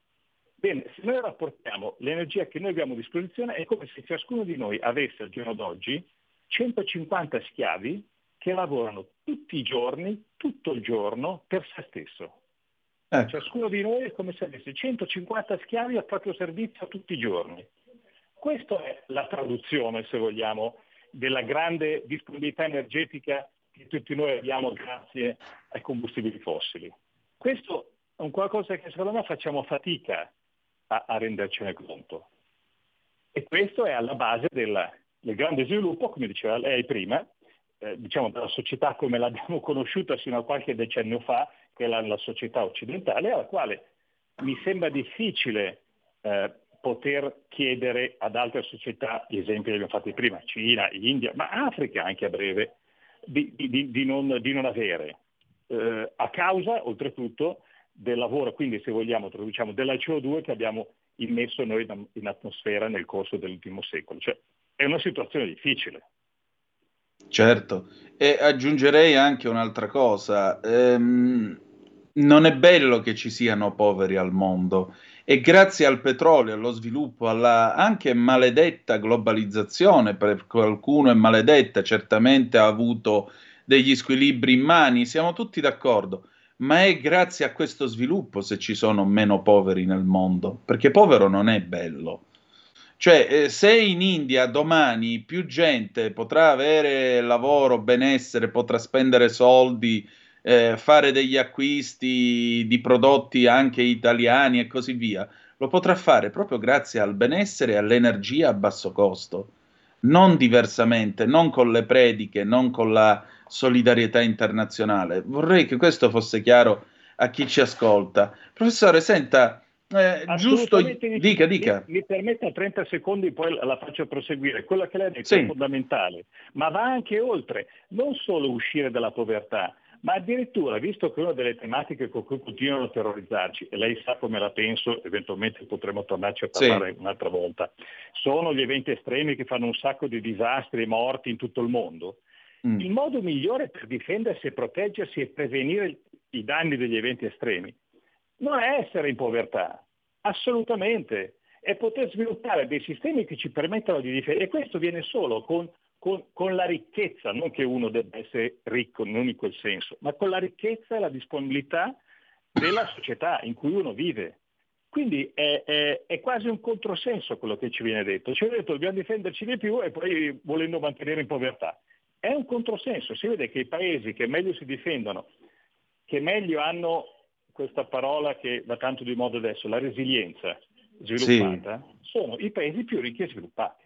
bene, se noi rapportiamo l'energia che noi abbiamo a disposizione è come se ciascuno di noi avesse al giorno d'oggi 150 schiavi che lavorano tutti i giorni, tutto il giorno, per se stesso. Eh. Ciascuno di noi è come se avesse 150 schiavi a proprio servizio tutti i giorni. Questa è la traduzione, se vogliamo, della grande disponibilità energetica che tutti noi abbiamo grazie ai combustibili fossili. Questo è un qualcosa che secondo me facciamo fatica a, a rendercene conto. E questo è alla base del, del grande sviluppo, come diceva lei prima, eh, diciamo della società come l'abbiamo conosciuta fino a qualche decennio fa, che è la, la società occidentale, alla quale mi sembra difficile eh, poter chiedere ad altre società, gli esempi che abbiamo fatti prima, Cina, India, ma Africa anche a breve, di, di, di, non, di non, avere. Eh, a causa, oltretutto, del lavoro, quindi se vogliamo traduciamo della CO2 che abbiamo immesso noi in atmosfera nel corso dell'ultimo secolo. Cioè, è una situazione difficile. Certo, e aggiungerei anche un'altra cosa. Ehm, non è bello che ci siano poveri al mondo e grazie al petrolio, allo sviluppo, alla anche maledetta globalizzazione, per qualcuno è maledetta, certamente ha avuto degli squilibri in mani, siamo tutti d'accordo ma è grazie a questo sviluppo se ci sono meno poveri nel mondo, perché povero non è bello. Cioè, eh, se in India domani più gente potrà avere lavoro, benessere, potrà spendere soldi, eh, fare degli acquisti di prodotti anche italiani e così via, lo potrà fare proprio grazie al benessere e all'energia a basso costo. non diversamente, non con le prediche, non con la solidarietà internazionale. Vorrei che questo fosse chiaro a chi ci ascolta. Professore, senta, eh, giusto, dica, dica. Mi, mi permetta 30 secondi, poi la faccio proseguire. Quello che lei ha detto sì. è fondamentale, ma va anche oltre, non solo uscire dalla povertà, ma addirittura, visto che una delle tematiche con cui continuano a terrorizzarci, e lei sa come la penso, eventualmente potremo tornarci a parlare sì. un'altra volta, sono gli eventi estremi che fanno un sacco di disastri e morti in tutto il mondo. Mm. Il modo migliore per difendersi e proteggersi e prevenire i danni degli eventi estremi non è essere in povertà, assolutamente, è poter sviluppare dei sistemi che ci permettano di difendere e questo viene solo con, con, con, la ricchezza, non che uno debba essere ricco, non in quel senso, ma con la ricchezza e la disponibilità della società in cui uno vive. Quindi è, è, è, quasi un controsenso quello che ci viene detto. Ci viene detto dobbiamo difenderci di più e poi volendo mantenere in povertà. È un controsenso. Si vede che i paesi che meglio si difendono, che meglio hanno questa parola che va tanto di moda adesso, la resilienza sviluppata, sì. sono i paesi più ricchi e sviluppati.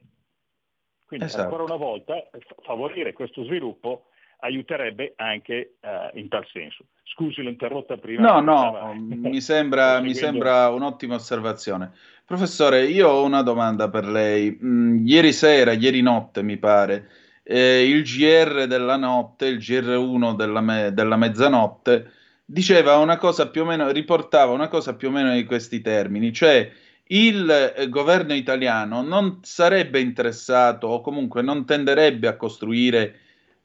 Quindi esatto. ancora una volta favorire questo sviluppo aiuterebbe anche uh, in tal senso. Scusi, l'ho interrotta prima. No, no, mi sembra, mi sembra un'ottima osservazione. Professore, io ho una domanda per lei. Mm, ieri sera, ieri notte mi pare, eh, il GR della notte, il GR1 della, me- della mezzanotte, diceva una cosa più o meno, riportava una cosa più o meno di questi termini, cioè il eh, governo italiano non sarebbe interessato o comunque non tenderebbe a costruire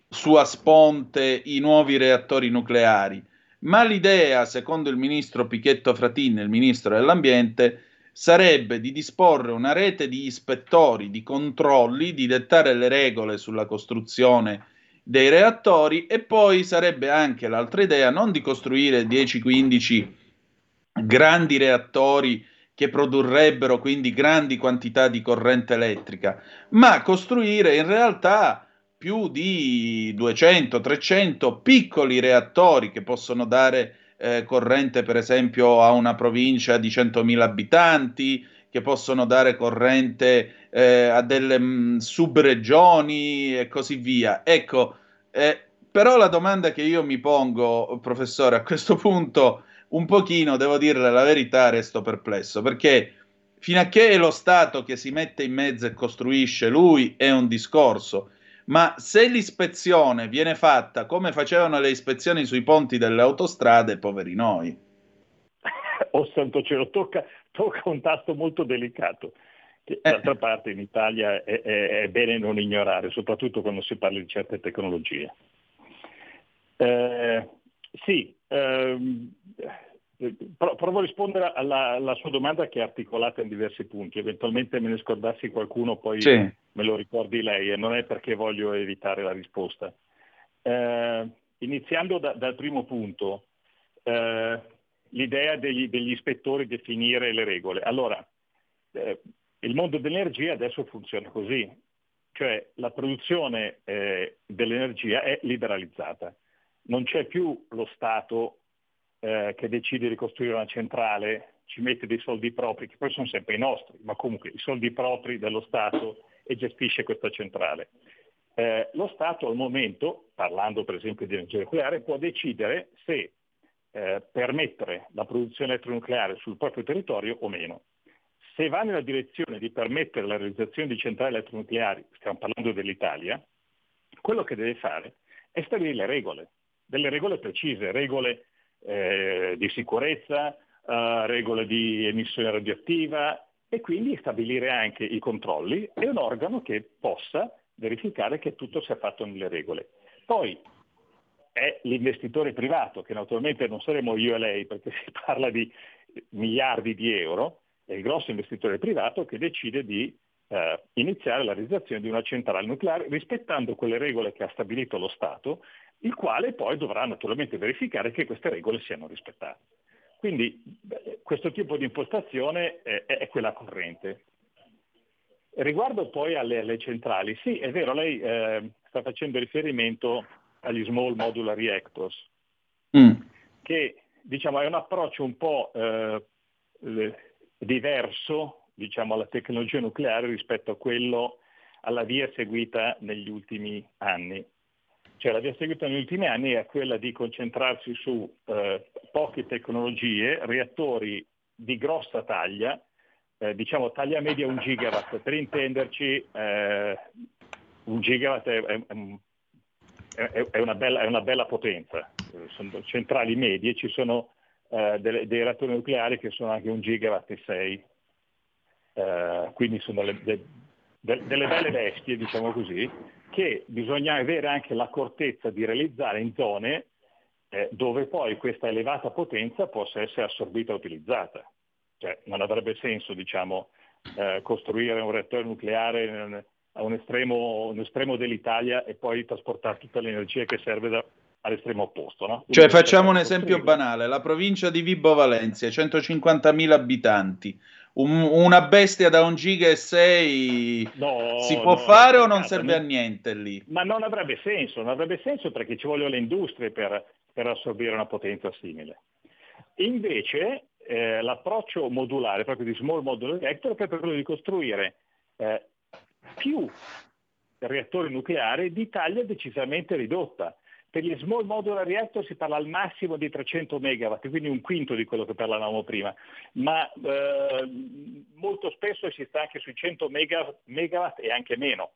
su a sponte i nuovi reattori nucleari, ma l'idea, secondo il ministro Pichetto Fratin, il ministro dell'ambiente, sarebbe di disporre una rete di ispettori, di controlli, di dettare le regole sulla costruzione dei reattori e poi sarebbe anche l'altra idea non di costruire 10-15 grandi reattori che produrrebbero quindi grandi quantità di corrente elettrica, ma costruire in realtà più di 200-300 piccoli reattori che possono dare eh, corrente per esempio a una provincia di 100.000 abitanti, che possono dare corrente eh, a delle mh, mm, subregioni e così via. Ecco, eh, però la domanda che io mi pongo, professore, a questo punto un pochino, devo dirle la verità, resto perplesso, perché fino a che è lo Stato che si mette in mezzo e costruisce lui è un discorso, ma se l'ispezione viene fatta come facevano le ispezioni sui ponti delle autostrade, poveri noi. Oh santo cielo, tocca, tocca un tasto molto delicato. Che, eh. D'altra parte in Italia è, è, è, bene non ignorare, soprattutto quando si parla di certe tecnologie. Eh, sì, ehm, provo a rispondere alla, alla, sua domanda che è articolata in diversi punti, eventualmente me ne scordassi qualcuno, poi sì. me lo ricordi lei e non è perché voglio evitare la risposta. Eh, iniziando da, dal primo punto, eh, l'idea degli, degli, ispettori definire le regole. Allora, eh, il mondo dell'energia adesso funziona così, cioè la produzione eh, dell'energia è liberalizzata. Non c'è più lo Stato eh, che decide di costruire una centrale, ci mette dei soldi propri, che poi sono sempre i nostri, ma comunque i soldi propri dello Stato e gestisce questa centrale. Eh, lo Stato al momento, parlando per esempio di energia nucleare, può decidere se eh, permettere la produzione elettronucleare sul proprio territorio o meno. Se va nella direzione di permettere la realizzazione di centrali elettronucleari, stiamo parlando dell'Italia, quello che deve fare è stabilire le regole, delle regole precise, regole eh, di sicurezza, eh, regole di emissione radioattiva e quindi stabilire anche i controlli e un organo che possa verificare che tutto sia fatto nelle regole. Poi è l'investitore privato, che naturalmente non saremo io e lei perché si parla di miliardi di euro, è il grosso investitore privato che decide di eh, iniziare la realizzazione di una centrale nucleare rispettando quelle regole che ha stabilito lo Stato, il quale poi dovrà naturalmente verificare che queste regole siano rispettate. Quindi questo tipo di impostazione è, è, quella corrente. Riguardo poi alle, alle, centrali, sì, è vero, lei eh, sta facendo riferimento agli Small Modular Reactors, mm. che diciamo, è un approccio un po' eh, diverso diciamo, alla tecnologia nucleare rispetto a quello alla via seguita negli ultimi anni. Cioè la via seguita negli ultimi anni è quella di concentrarsi su eh, poche tecnologie, reattori di grossa taglia, eh, diciamo taglia media un gigawatt, per intenderci eh, gigawatt è, è, è, è una, bella, una, bella, potenza, sono centrali medie, ci sono eh, dei, dei reattori nucleari che sono anche un gigawatt e 6, eh, quindi sono delle, delle belle bestie, diciamo così, che bisogna avere anche l'accortezza di realizzare in zone eh, dove poi questa elevata potenza possa essere assorbita e utilizzata. Cioè, non avrebbe senso diciamo, eh, costruire un reattore nucleare a un estremo, un estremo, dell'Italia e poi trasportare tutta l'energia che serve da, all'estremo opposto. No? Cioè, facciamo un esempio banale, la provincia di Vibo Valencia, 150.000 abitanti, un, una bestia da un giga e 6 no, si può no, fare o non serve a niente lì? Ma non avrebbe senso, non avrebbe senso perché ci vogliono le industrie per, per assorbire una potenza simile. Invece eh, l'approccio modulare, proprio di Small Modular Reactor, è proprio quello di costruire eh, più reattori nucleari di taglia decisamente ridotta. Per gli small modular reactor si parla al massimo di 300 megawatt, quindi un quinto di quello che parlavamo prima, ma eh, molto spesso si sta anche sui 100 megawatt e anche meno.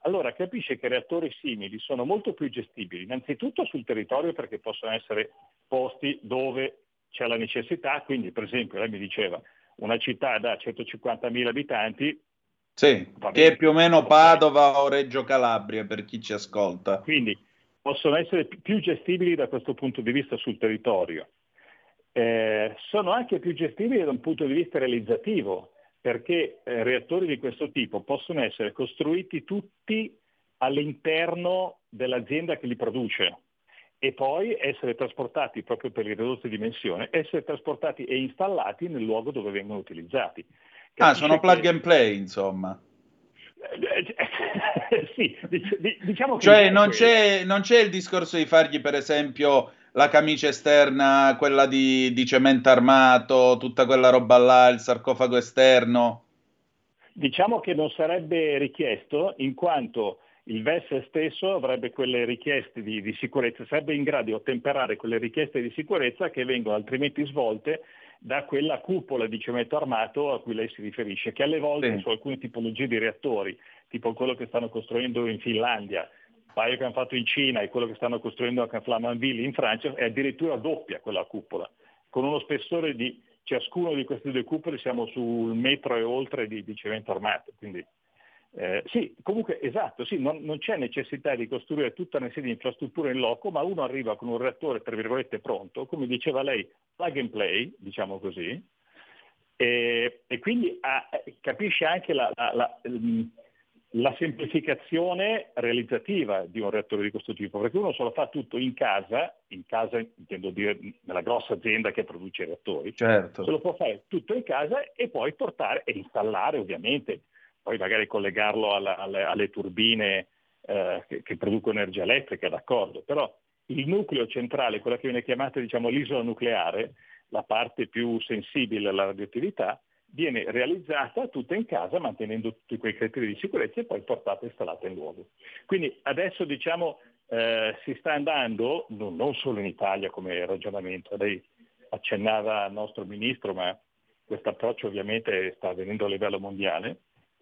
Allora capisce che reattori simili sono molto più gestibili, innanzitutto sul territorio perché possono essere posti dove c'è la necessità, quindi per esempio lei mi diceva una città da 150.000 abitanti. Sì, che è più o meno Padova o Reggio Calabria per chi ci ascolta. Quindi possono essere più gestibili da questo punto di vista sul territorio. Eh, sono anche più gestibili da un punto di vista realizzativo, perché eh, reattori di questo tipo possono essere costruiti tutti all'interno dell'azienda che li produce e poi essere trasportati proprio per le ridotte dimensioni, essere trasportati e installati nel luogo dove vengono utilizzati. Capisce ah, sono plug and play, insomma. Sì, diciamo. Cioè non c'è, non c'è, il discorso di fargli per esempio la camicia esterna, quella di, di cemento armato, tutta quella roba là, il sarcofago esterno? Diciamo che non sarebbe richiesto in quanto il VES stesso avrebbe quelle richieste di, di, sicurezza, sarebbe in grado di ottemperare quelle richieste di sicurezza che vengono altrimenti svolte da quella cupola di cemento armato a cui lei si riferisce, che alle volte sì. su alcune tipologie di reattori, tipo quello che stanno costruendo in Finlandia, paio che hanno fatto in Cina e quello che stanno costruendo a Flamanville in Francia, è addirittura doppia quella cupola, con uno spessore di ciascuno di queste due cupole siamo sul metro e oltre di, di cemento armato. Quindi, eh, sì, comunque esatto, sì, non, non, c'è necessità di costruire tutta una serie di infrastrutture in loco, ma uno arriva con un reattore, tra virgolette, pronto, come diceva lei, plug and play, diciamo così, e, e quindi ha, capisce anche la, la, la, la, semplificazione realizzativa di un reattore di questo tipo, perché uno se lo fa tutto in casa, in casa intendo dire nella grossa azienda che produce reattori, certo. se lo può fare tutto in casa e poi portare e installare ovviamente poi magari collegarlo alla, alle, alle, turbine eh, che, che, producono energia elettrica, d'accordo, però il nucleo centrale, quella che viene chiamata diciamo, l'isola nucleare, la parte più sensibile alla radioattività, viene realizzata tutta in casa mantenendo tutti quei criteri di sicurezza e poi portata e installata in luogo. Quindi adesso diciamo, eh, si sta andando, non, non solo in Italia come ragionamento, lei accennava al nostro ministro, ma questo approccio ovviamente sta avvenendo a livello mondiale,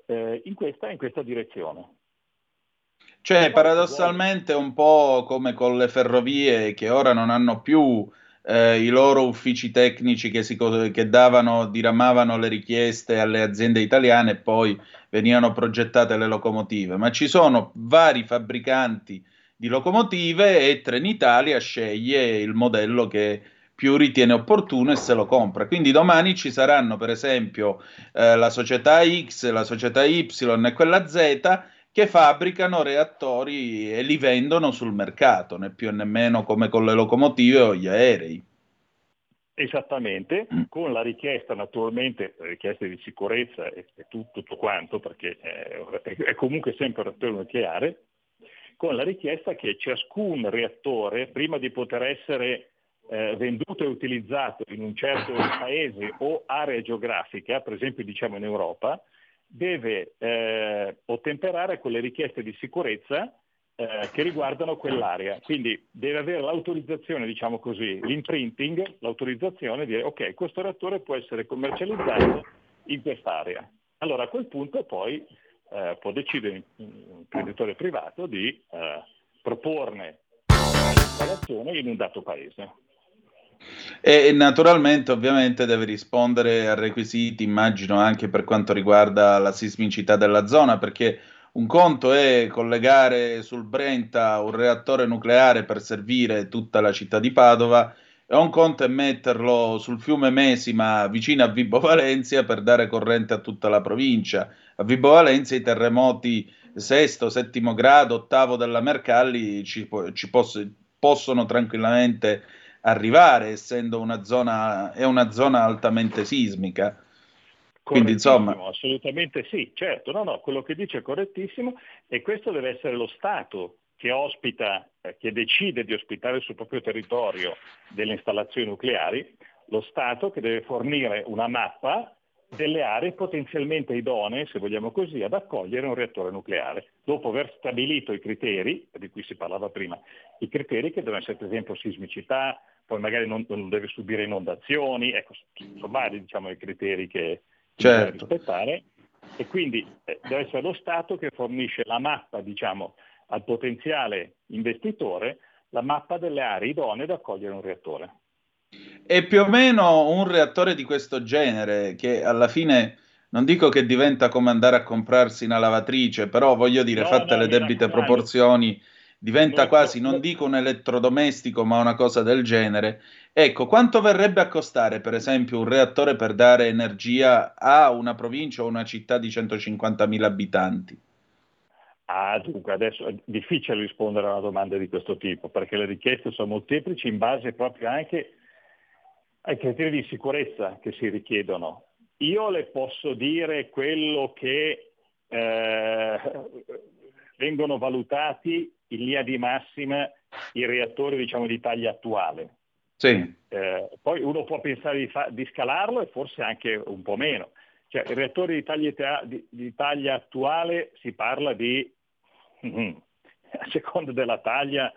eh, in, questa, in questa direzione. Cioè, paradossalmente, un po' come con le ferrovie che ora non hanno più eh, i loro uffici tecnici che, si, che davano, diramavano le richieste alle aziende italiane e poi venivano progettate le locomotive, ma ci sono vari fabbricanti di locomotive e Trenitalia sceglie il modello che più ritiene opportuno e se lo compra. Quindi domani ci saranno, per esempio, eh, la società X, la società Y e quella Z che fabbricano reattori e li vendono sul mercato, né più né meno come con le locomotive o gli aerei. Esattamente, mm. con la richiesta naturalmente, richieste di sicurezza e, e tutto, tutto, quanto, perché è, è comunque sempre un reattore nucleare, con la richiesta che ciascun reattore, prima di poter essere eh, venduto e utilizzato in un certo paese o area geografica, per esempio diciamo in Europa, deve eh, ottemperare quelle richieste di sicurezza eh, che riguardano quell'area. Quindi deve avere l'autorizzazione, diciamo così, l'imprinting, l'autorizzazione di dire ok, questo reattore può essere commercializzato in quest'area. Allora a quel punto poi eh, può decidere l'imprenditore privato di eh, proporne l'installazione in un dato paese. E naturalmente, ovviamente, deve rispondere a requisiti, immagino anche per quanto riguarda la sismicità della zona, perché un conto è collegare sul Brenta un reattore nucleare per servire tutta la città di Padova, e un conto è metterlo sul fiume Mesima vicino a Vibo Valencia per dare corrente a tutta la provincia. A Vibo Valencia i terremoti sesto, settimo grado, ottavo della Mercalli ci, ci poss- possono tranquillamente arrivare, essendo una zona, è una zona altamente sismica. Quindi insomma... Assolutamente sì, certo, no, no, quello che dice è correttissimo e questo deve essere lo Stato che ospita, eh, che decide di ospitare sul proprio territorio delle installazioni nucleari, lo Stato che deve fornire una mappa delle aree potenzialmente idonee, se vogliamo così, ad accogliere un reattore nucleare, dopo aver stabilito i criteri, di cui si parlava prima, i criteri che devono essere per esempio sismicità, poi magari non, non deve subire inondazioni, ecco, sono vari diciamo, i criteri che, certo. deve rispettare e quindi eh, deve essere lo Stato che fornisce la mappa diciamo, al potenziale investitore, la mappa delle aree idonee ad accogliere un reattore. E più o meno un reattore di questo genere, che alla fine non dico che diventa come andare a comprarsi una lavatrice, però voglio dire, no, fatte no, le debite proporzioni, diventa quasi, non dico un elettrodomestico, ma una cosa del genere. Ecco, quanto verrebbe a costare, per esempio, un reattore per dare energia a una provincia o una città di 150.000 abitanti? Ah, dunque, adesso è difficile rispondere a una domanda di questo tipo, perché le richieste sono molteplici in base proprio anche ai criteri di sicurezza che si richiedono. Io le posso dire quello che eh, vengono valutati in linea di massima i reattori diciamo, di taglia attuale. Sì. Eh, poi uno può pensare di, fa- di, scalarlo e forse anche un po' meno. Cioè, i reattori di taglia, di, di taglia attuale si parla di, mm, a seconda della taglia,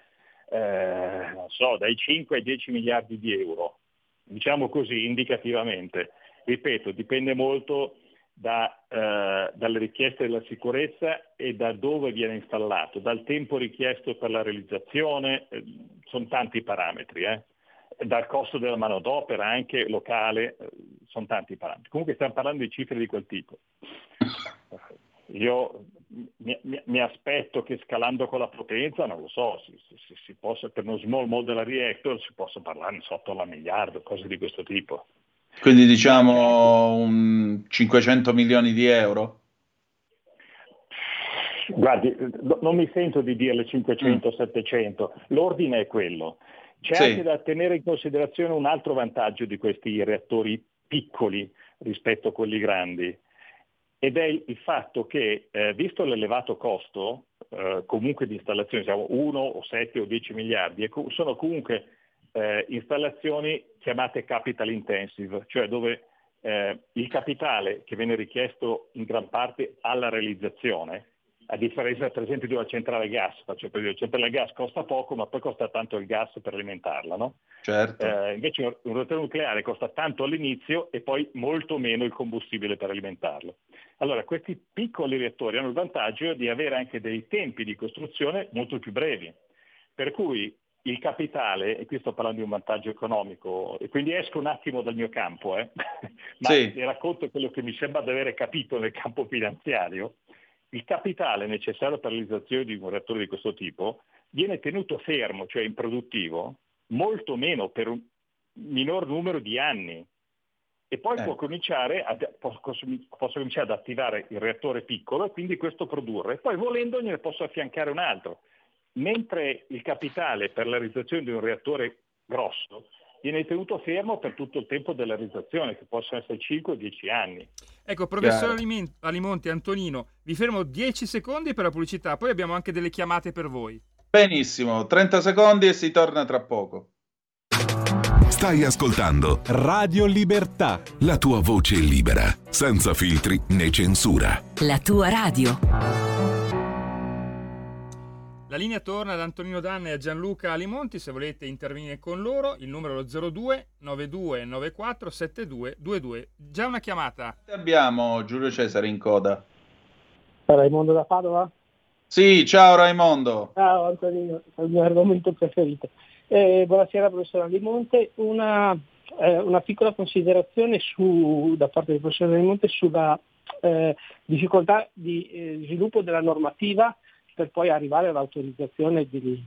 eh, non so, dai 5 ai 10 miliardi di euro, diciamo così indicativamente. Ripeto, dipende molto da, eh, dalle richieste della sicurezza e da dove viene installato, dal tempo richiesto per la realizzazione, eh, sono tanti parametri, eh? dal costo della manodopera anche locale, eh, sono tanti parametri. Comunque stiamo parlando di cifre di quel tipo. Io mi, mi, mi aspetto che scalando con la potenza, non lo so, si, si, si possa, per uno small modular reactor si possa parlare sotto la miliardo, cose di questo tipo. Quindi diciamo un 500 milioni di euro? Guardi, non mi sento di dirle 500-700, mm. l'ordine è quello. C'è sì. anche da tenere in considerazione un altro vantaggio di questi reattori piccoli rispetto a quelli grandi, ed è il fatto che, eh, visto l'elevato costo eh, comunque di installazione, siamo 1 o 7 o 10 miliardi, sono comunque eh, installazioni chiamate capital intensive, cioè dove eh, il capitale che viene richiesto in gran parte alla realizzazione, a differenza per esempio di una centrale gas, faccio per dire, la centrale gas costa poco ma poi costa tanto il gas per alimentarla, no? Certo. Eh, invece un reattore nucleare costa tanto all'inizio e poi molto meno il combustibile per alimentarlo. Allora questi piccoli reattori hanno il vantaggio di avere anche dei tempi di costruzione molto più brevi, per cui il capitale, e qui sto parlando di un vantaggio economico, e quindi esco un attimo dal mio campo, eh, ma sì. ti racconto quello che mi sembra di avere capito nel campo finanziario, il capitale necessario per la realizzazione di un reattore di questo tipo viene tenuto fermo, cioè improduttivo, molto meno per un minor numero di anni. E poi eh. può cominciare a, posso, posso cominciare ad attivare il reattore piccolo e quindi questo produrre. Poi volendo ne posso affiancare un altro mentre il capitale per la realizzazione di un reattore grosso viene tenuto fermo per tutto il tempo della realizzazione, che possono essere 5 o 10 anni. Ecco, professor Alimonti, Antonino, vi fermo 10 secondi per la pubblicità, poi abbiamo anche delle chiamate per voi. Benissimo, 30 secondi e si torna tra poco Stai ascoltando Radio Libertà. la tua voce libera, senza filtri né censura. La tua radio. La linea torna ad Antonino Danna e a Gianluca Alimonti. Se volete intervenire con loro, il numero è lo 02 92 94 72 22. Già una chiamata. Abbiamo Giulio Cesare in coda. Raimondo da Padova? Sì, ciao Raimondo. Ciao Antonino, è il mio argomento preferito. Eh, buonasera professor Alimonte, una, eh, una piccola considerazione su, da parte del professor Alimonte sulla eh, difficoltà di eh, sviluppo della normativa per poi arrivare all'autorizzazione degli,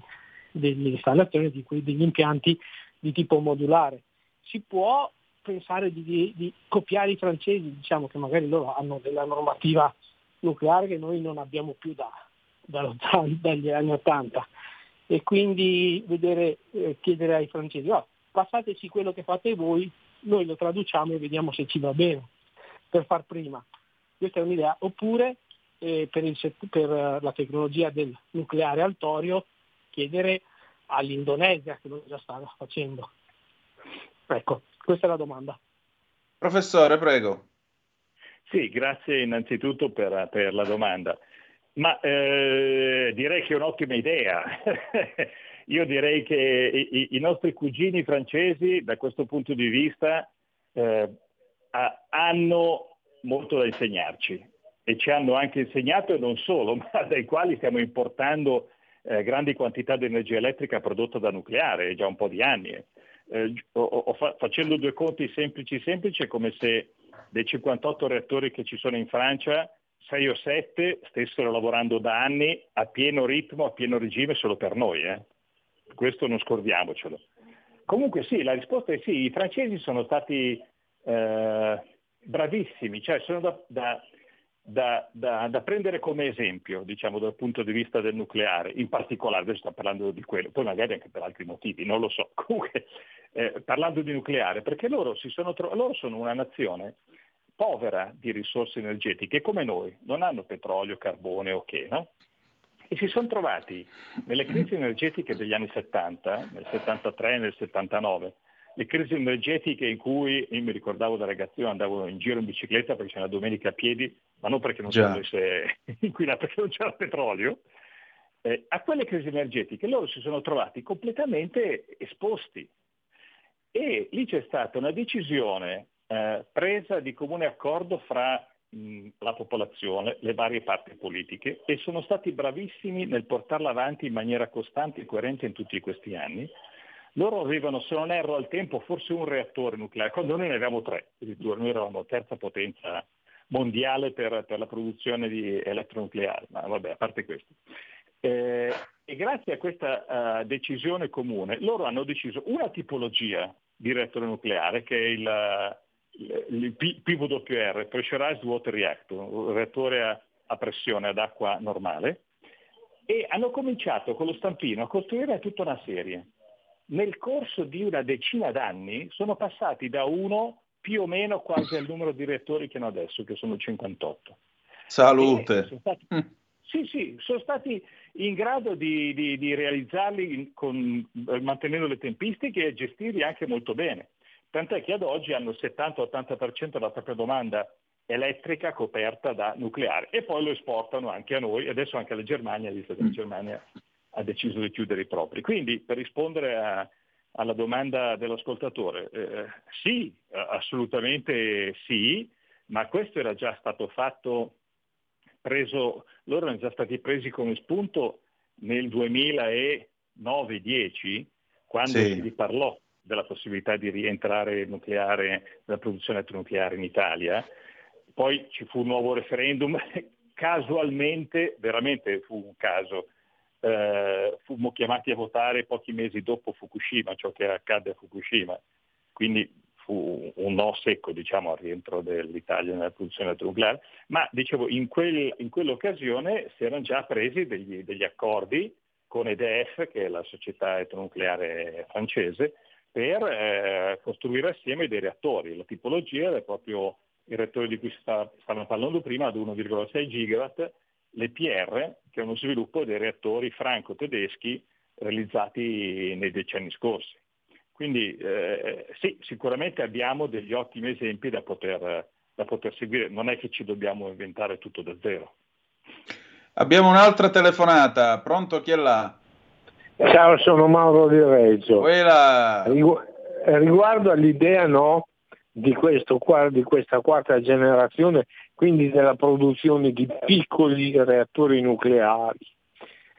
dell'installazione di quei- degli impianti di tipo modulare. Si può pensare di, di- di copiare i francesi, diciamo che magari loro hanno della normativa nucleare che noi non abbiamo più da, dall'80 dagli anni 80 e quindi vedere, eh, chiedere ai francesi, "Oh, passateci quello che fate voi, noi lo traduciamo e vediamo se ci va bene per far prima. Questa è un'idea. Oppure eh, per, il sett- per, eh, la tecnologia del nucleare al torio chiedere all'Indonesia che lo già sta facendo. Ecco, questa è la domanda. Professore, prego. Sì, grazie innanzitutto per, per la domanda. Ma eh, direi che è un'ottima idea. Io direi che i, i nostri cugini francesi, da questo punto di vista, eh, ha- hanno molto da insegnarci e ci hanno anche insegnato e non solo, ma dai quali stiamo importando eh, grandi quantità di energia elettrica prodotta da nucleare, già un po' di anni. Eh, ho- ho fa- facendo due conti semplici semplici è come se dei 58 reattori che ci sono in Francia, 6 o 7 stessero lavorando da anni a pieno ritmo, a pieno regime solo per noi. eh. Questo non scordiamocelo. Comunque sì, la risposta è sì, i francesi sono stati eh, bravissimi, cioè sono da, da- da- da- da prendere come esempio, diciamo, dal punto di vista del nucleare, in particolare, adesso sto parlando di quello, poi magari anche per altri motivi, non lo so. Comunque, eh, parlando di nucleare, perché loro, sono tro- loro sono una nazione povera di risorse energetiche come noi, non hanno petrolio, carbone o che, no? E si sono trovati nelle crisi energetiche degli anni 70, nel 73 e nel 79, le crisi energetiche in cui io mi ricordavo da ragazzino andavo in giro in bicicletta perché c'era la domenica a piedi, ma non perché non si Già. volesse inquinare, perché non c'era petrolio. Eh, a quelle crisi energetiche loro si sono trovati completamente esposti e lì c'è stata una decisione eh, presa di comune accordo fra mh, la popolazione, le varie parti politiche e sono stati bravissimi nel portarla avanti in maniera costante e coerente in tutti questi anni. Loro avevano, se non erro al tempo, forse un reattore nucleare, quando noi ne avevamo tre, addirittura noi eravamo terza potenza mondiale per, per la produzione di elettronucleare, ma vabbè, a parte questo. Eh, e grazie a questa eh, decisione comune, loro hanno deciso una tipologia di reattore nucleare che è il, il, il P- PWR, Pressurized Water Reactor, un reattore a, a pressione ad acqua normale, e hanno cominciato con lo stampino a costruire tutta una serie. Nel corso di una decina d'anni sono passati da uno più o meno quasi al numero di reattori che hanno adesso, che sono 58. E Salute. sono stati- Mm. sì, sì, sono stati in grado di, di- di realizzarli con- eh, mantenendo le tempistiche e gestirli anche molto bene. Tant'è che ad oggi hanno il 70-80% della propria domanda elettrica coperta da nucleare e poi lo esportano anche a noi, adesso anche alla Germania, visto che la Germania ha deciso di chiudere i propri. Quindi per rispondere a- alla domanda dell'ascoltatore, eh, sì, assolutamente sì, ma questo era già stato fatto preso, loro erano già stati presi come spunto nel 2009-10, quando Sì. si riparlò della possibilità di rientrare nucleare, della produzione elettronucleare in Italia. Poi ci fu un nuovo referendum, casualmente, veramente fu un caso, eh, fummo chiamati a votare pochi mesi dopo Fukushima, ciò che accadde a Fukushima. Quindi fu un no secco diciamo, al rientro dell'Italia nella produzione elettronucleare, ma dicevo in, quel- in quell'occasione si erano già presi degli, degli accordi con EDF, che è la società elettronucleare francese, per eh, costruire assieme dei reattori. La tipologia è proprio il reattore di cui stavamo parlando prima, ad 1,6 gigawatt, l'EPR, che è uno sviluppo dei reattori franco-tedeschi realizzati nei decenni scorsi. Quindi eh, sì, sicuramente abbiamo degli ottimi esempi da poter, da poter seguire, non è che ci dobbiamo inventare tutto da zero. Abbiamo un'altra telefonata, pronto chi è là? Ciao, sono Mauro di Reggio. Quella... Rigu- riguardo all'idea no, di, questo, di questa quarta generazione, quindi della produzione di piccoli reattori nucleari,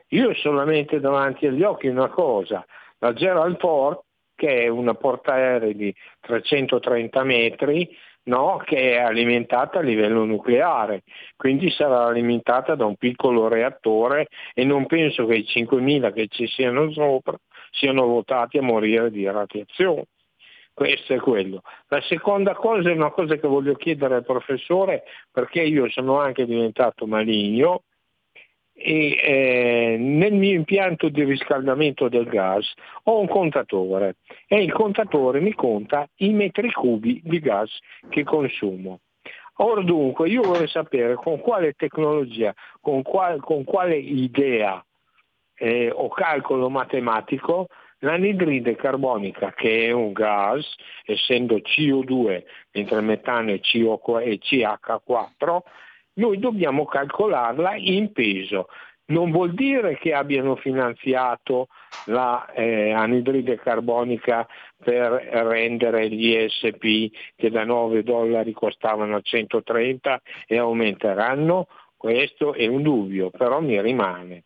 io ho solamente davanti agli occhi una cosa, la Gerald Ford che è una portaerei di 330 metri, no? che è alimentata a livello nucleare, quindi sarà alimentata da un piccolo reattore e non penso che i 5.000 che ci siano sopra siano votati a morire di radiazione. Questo è quello. La seconda cosa è una cosa che voglio chiedere al professore perché io sono anche diventato maligno e eh, nel mio impianto di riscaldamento del gas ho un contatore e il contatore mi conta i metri cubi di gas che consumo. Ora dunque io vorrei sapere con quale tecnologia, con, qual, con quale idea eh, o calcolo matematico l'anidride carbonica che è un gas, essendo CO2 mentre il metano è, CO, è CH4, noi dobbiamo calcolarla in peso. Non vuol dire che abbiano finanziato la eh, carbonica per rendere gli ESP che da 9 dollari costavano a 130 e aumenteranno. Questo è un dubbio, però mi rimane.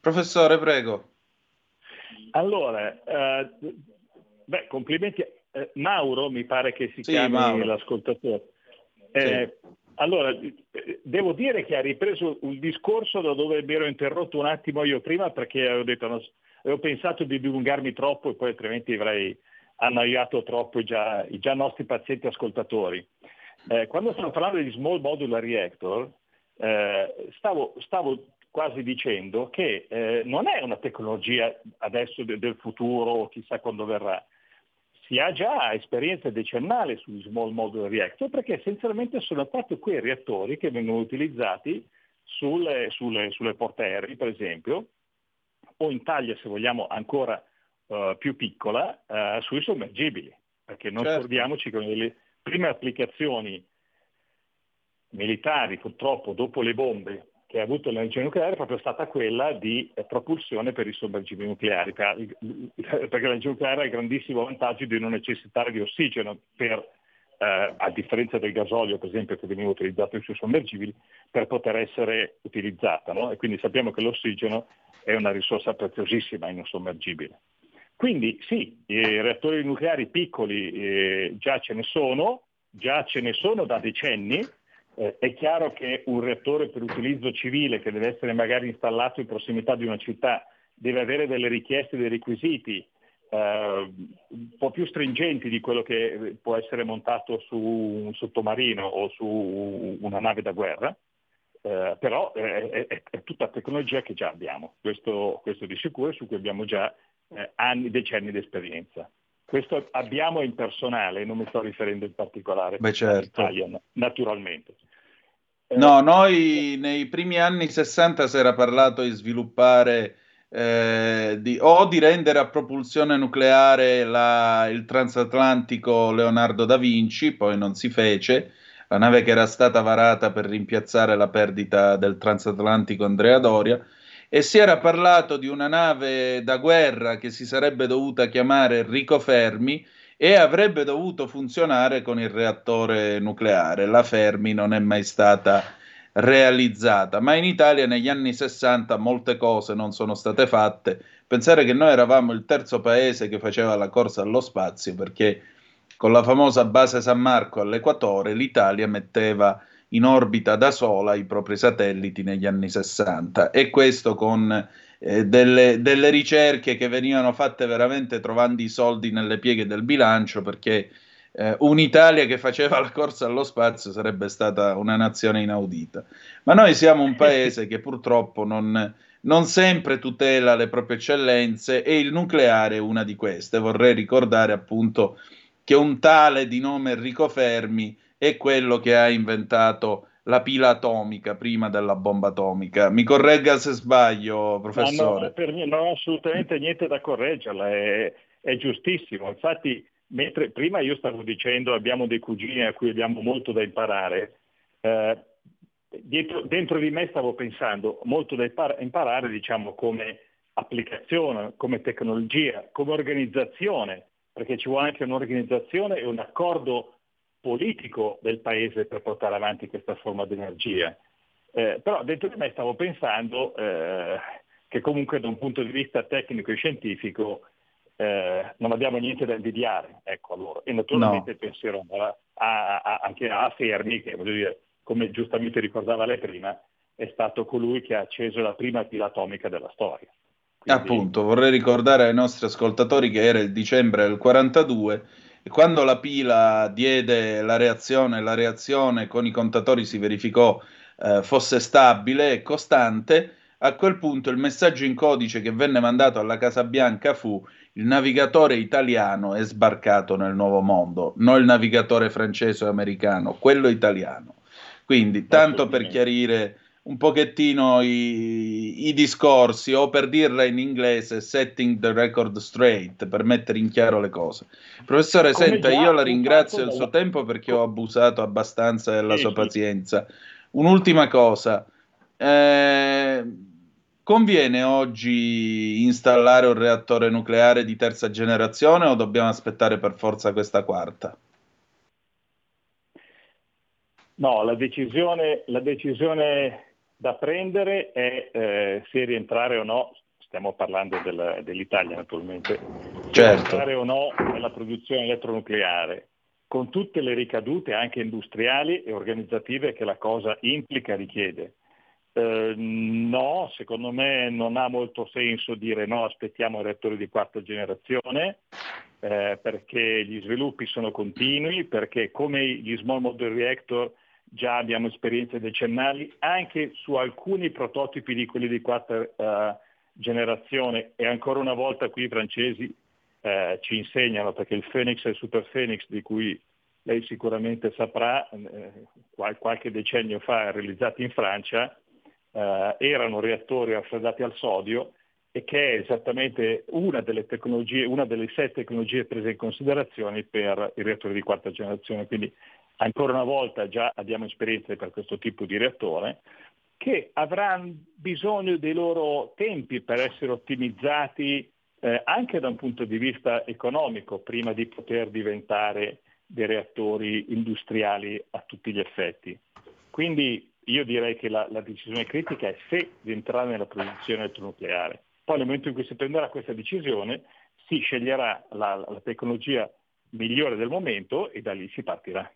Professore, prego. Allora, eh, beh, complimenti. Eh, Mauro, mi pare che si sì, chiami Mauro. l'ascoltatore. Eh, sì. Allora, devo dire che ha ripreso un discorso da dove mi ero interrotto un attimo io prima perché avevo, detto, no, avevo pensato di dilungarmi troppo e poi altrimenti avrei annoiato troppo i già, i già nostri pazienti ascoltatori. Eh, quando stavo parlando di Small Modular Reactor, eh, stavo, stavo, quasi dicendo che eh, non è una tecnologia adesso de- del futuro, chissà quando verrà, si ha già esperienza decennale sugli small modular reactor perché essenzialmente sono proprio quei reattori che vengono utilizzati sulle, sulle, sulle portaerei, per esempio, o in taglia, se vogliamo, ancora uh, più piccola, uh, sui sommergibili. Perché non certo. scordiamoci che le prime applicazioni militari, purtroppo, dopo le bombe che ha avuto l'energia nucleare è proprio stata quella di eh, propulsione per i sommergibili nucleari, perché l'energia nucleare ha il grandissimo vantaggio di non necessitare di ossigeno per, eh, a differenza del gasolio per esempio che veniva utilizzato sui sommergibili, per poter essere utilizzata. No? E quindi sappiamo che l'ossigeno è una risorsa preziosissima in un sommergibile. Quindi sì, i reattori nucleari piccoli eh, già ce ne sono, già ce ne sono da decenni, eh, è chiaro che un reattore per utilizzo civile che deve essere magari installato in prossimità di una città deve avere delle richieste, dei requisiti eh, un po' più stringenti di quello che può essere montato su un sottomarino o su una nave da guerra, eh, però è, è, è, tutta tecnologia che già abbiamo, questo, questo di sicuro, su cui abbiamo già eh, anni, decenni di esperienza. Questo abbiamo in personale, non mi sto riferendo in particolare Beh, certo. all'Italia, naturalmente. No, noi nei primi anni 60 si era parlato di sviluppare eh, di, o di rendere a propulsione nucleare la, il transatlantico Leonardo da Vinci, poi non si fece, la nave che era stata varata per rimpiazzare la perdita del transatlantico Andrea Doria e si era parlato di una nave da guerra che si sarebbe dovuta chiamare Enrico Fermi e avrebbe dovuto funzionare con il reattore nucleare. La Fermi non è mai stata realizzata, ma in Italia negli anni 60 molte cose non sono state fatte. Pensare che noi eravamo il terzo paese che faceva la corsa allo spazio perché con la famosa base San Marco all'equatore l'Italia metteva in orbita da sola i propri satelliti negli anni 60 e questo con eh, delle, delle, ricerche che venivano fatte veramente trovando i soldi nelle pieghe del bilancio perché eh, un'Italia che faceva la corsa allo spazio sarebbe stata una nazione inaudita. Ma noi siamo un paese che purtroppo non, non sempre tutela le proprie eccellenze e il nucleare è una di queste. Vorrei ricordare appunto che un tale di nome Enrico Fermi è quello che ha inventato la pila atomica prima della bomba atomica. Mi corregga se sbaglio, professore. No, no, ho assolutamente niente da correggerla. È, è giustissimo. Infatti, mentre prima io stavo dicendo abbiamo dei cugini a cui abbiamo molto da imparare, eh, dietro, dentro di me stavo pensando molto da imparare diciamo, come applicazione, come tecnologia, come organizzazione, perché ci vuole anche un'organizzazione e un accordo politico del paese per portare avanti questa forma di energia. Eh, però dentro di me stavo pensando eh, che comunque da un punto di vista tecnico e scientifico eh, non abbiamo niente da invidiare, ecco allora. E naturalmente no. penserò a, a, a, anche a Fermi, che voglio dire, come giustamente ricordava lei prima, è stato colui che ha acceso la prima pila atomica della storia. Quindi... Appunto, vorrei ricordare ai nostri ascoltatori che era il dicembre del 42 e quando la pila diede la reazione, la reazione con i contatori si verificò eh, fosse stabile e costante, a quel punto il messaggio in codice che venne mandato alla Casa Bianca fu il navigatore italiano è sbarcato nel nuovo mondo, non il navigatore francese o americano, quello italiano. Quindi, tanto per chiarire un pochettino i, i, discorsi o per dirla in inglese setting the record straight per mettere in chiaro le cose. Professore, Come senta, io la ringrazio del suo tempo perché ho abusato abbastanza della sì, sua pazienza. Un'ultima cosa. Eh, conviene oggi installare un reattore nucleare di terza generazione o dobbiamo aspettare per forza questa quarta? No, la decisione, la decisione da prendere è eh, se rientrare o no, stiamo parlando del, dell'Italia naturalmente, certo. rientrare o no nella produzione elettronucleare, con tutte le ricadute anche industriali e organizzative che la cosa implica e richiede. Eh, no, secondo me non ha molto senso dire no, aspettiamo i reattori di quarta generazione, eh, perché gli sviluppi sono continui, perché come gli small model reactor già abbiamo esperienze decennali anche su alcuni prototipi di quelli di quarta uh, generazione e ancora una volta qui i francesi uh, ci insegnano perché il Phoenix e il Super Phoenix di cui lei sicuramente saprà, eh, qual- qualche decennio fa realizzati in Francia, eh, erano reattori raffreddati al sodio e che è esattamente una delle tecnologie, una delle sette tecnologie prese in considerazione per i reattori di quarta generazione. Quindi ancora una volta già abbiamo esperienze per questo tipo di reattore, che avranno bisogno dei loro tempi per essere ottimizzati eh, anche da un punto di vista economico prima di poter diventare dei reattori industriali a tutti gli effetti. Quindi io direi che la, la decisione critica è se entrare nella produzione elettronucleare. Poi nel momento in cui si prenderà questa decisione si sceglierà la, la tecnologia migliore del momento e da lì si partirà.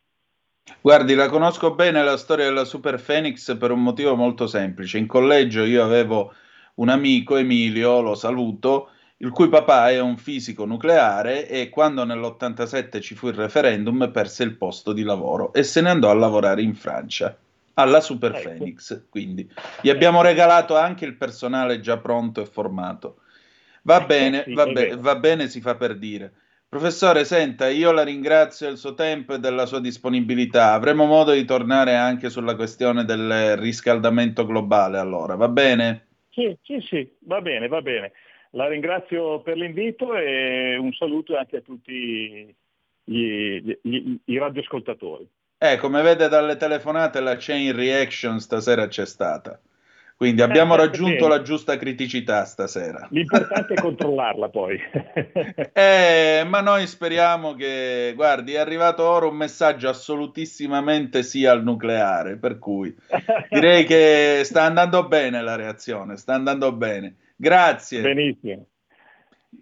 Guardi, la conosco bene la storia della Super Phoenix per un motivo molto semplice. In collegio io avevo un amico, Emilio, lo saluto, il cui papà è un fisico nucleare e quando nell'87 ci fu il referendum perse il posto di lavoro e se ne andò a lavorare in Francia alla Super ecco. Phoenix. Quindi gli abbiamo regalato anche il personale già pronto e formato. Va bene, sì, va, be- va bene, si fa per dire. Professore, senta, io la ringrazio del suo tempo e della sua disponibilità. Avremo modo di tornare anche sulla questione del riscaldamento globale, allora, va bene? Sì, sì, sì, va bene, va bene. La ringrazio per l'invito e un saluto anche a tutti gli, gli, i radioascoltatori. Eh, come vede dalle telefonate, la chain reaction stasera c'è stata. Quindi abbiamo eh, raggiunto la giusta criticità stasera. L'importante è controllarla poi. eh, ma noi speriamo che, guardi, è arrivato ora un messaggio assolutissimamente sì al nucleare, per cui direi che sta andando bene la reazione, sta andando bene. Grazie. Benissimo.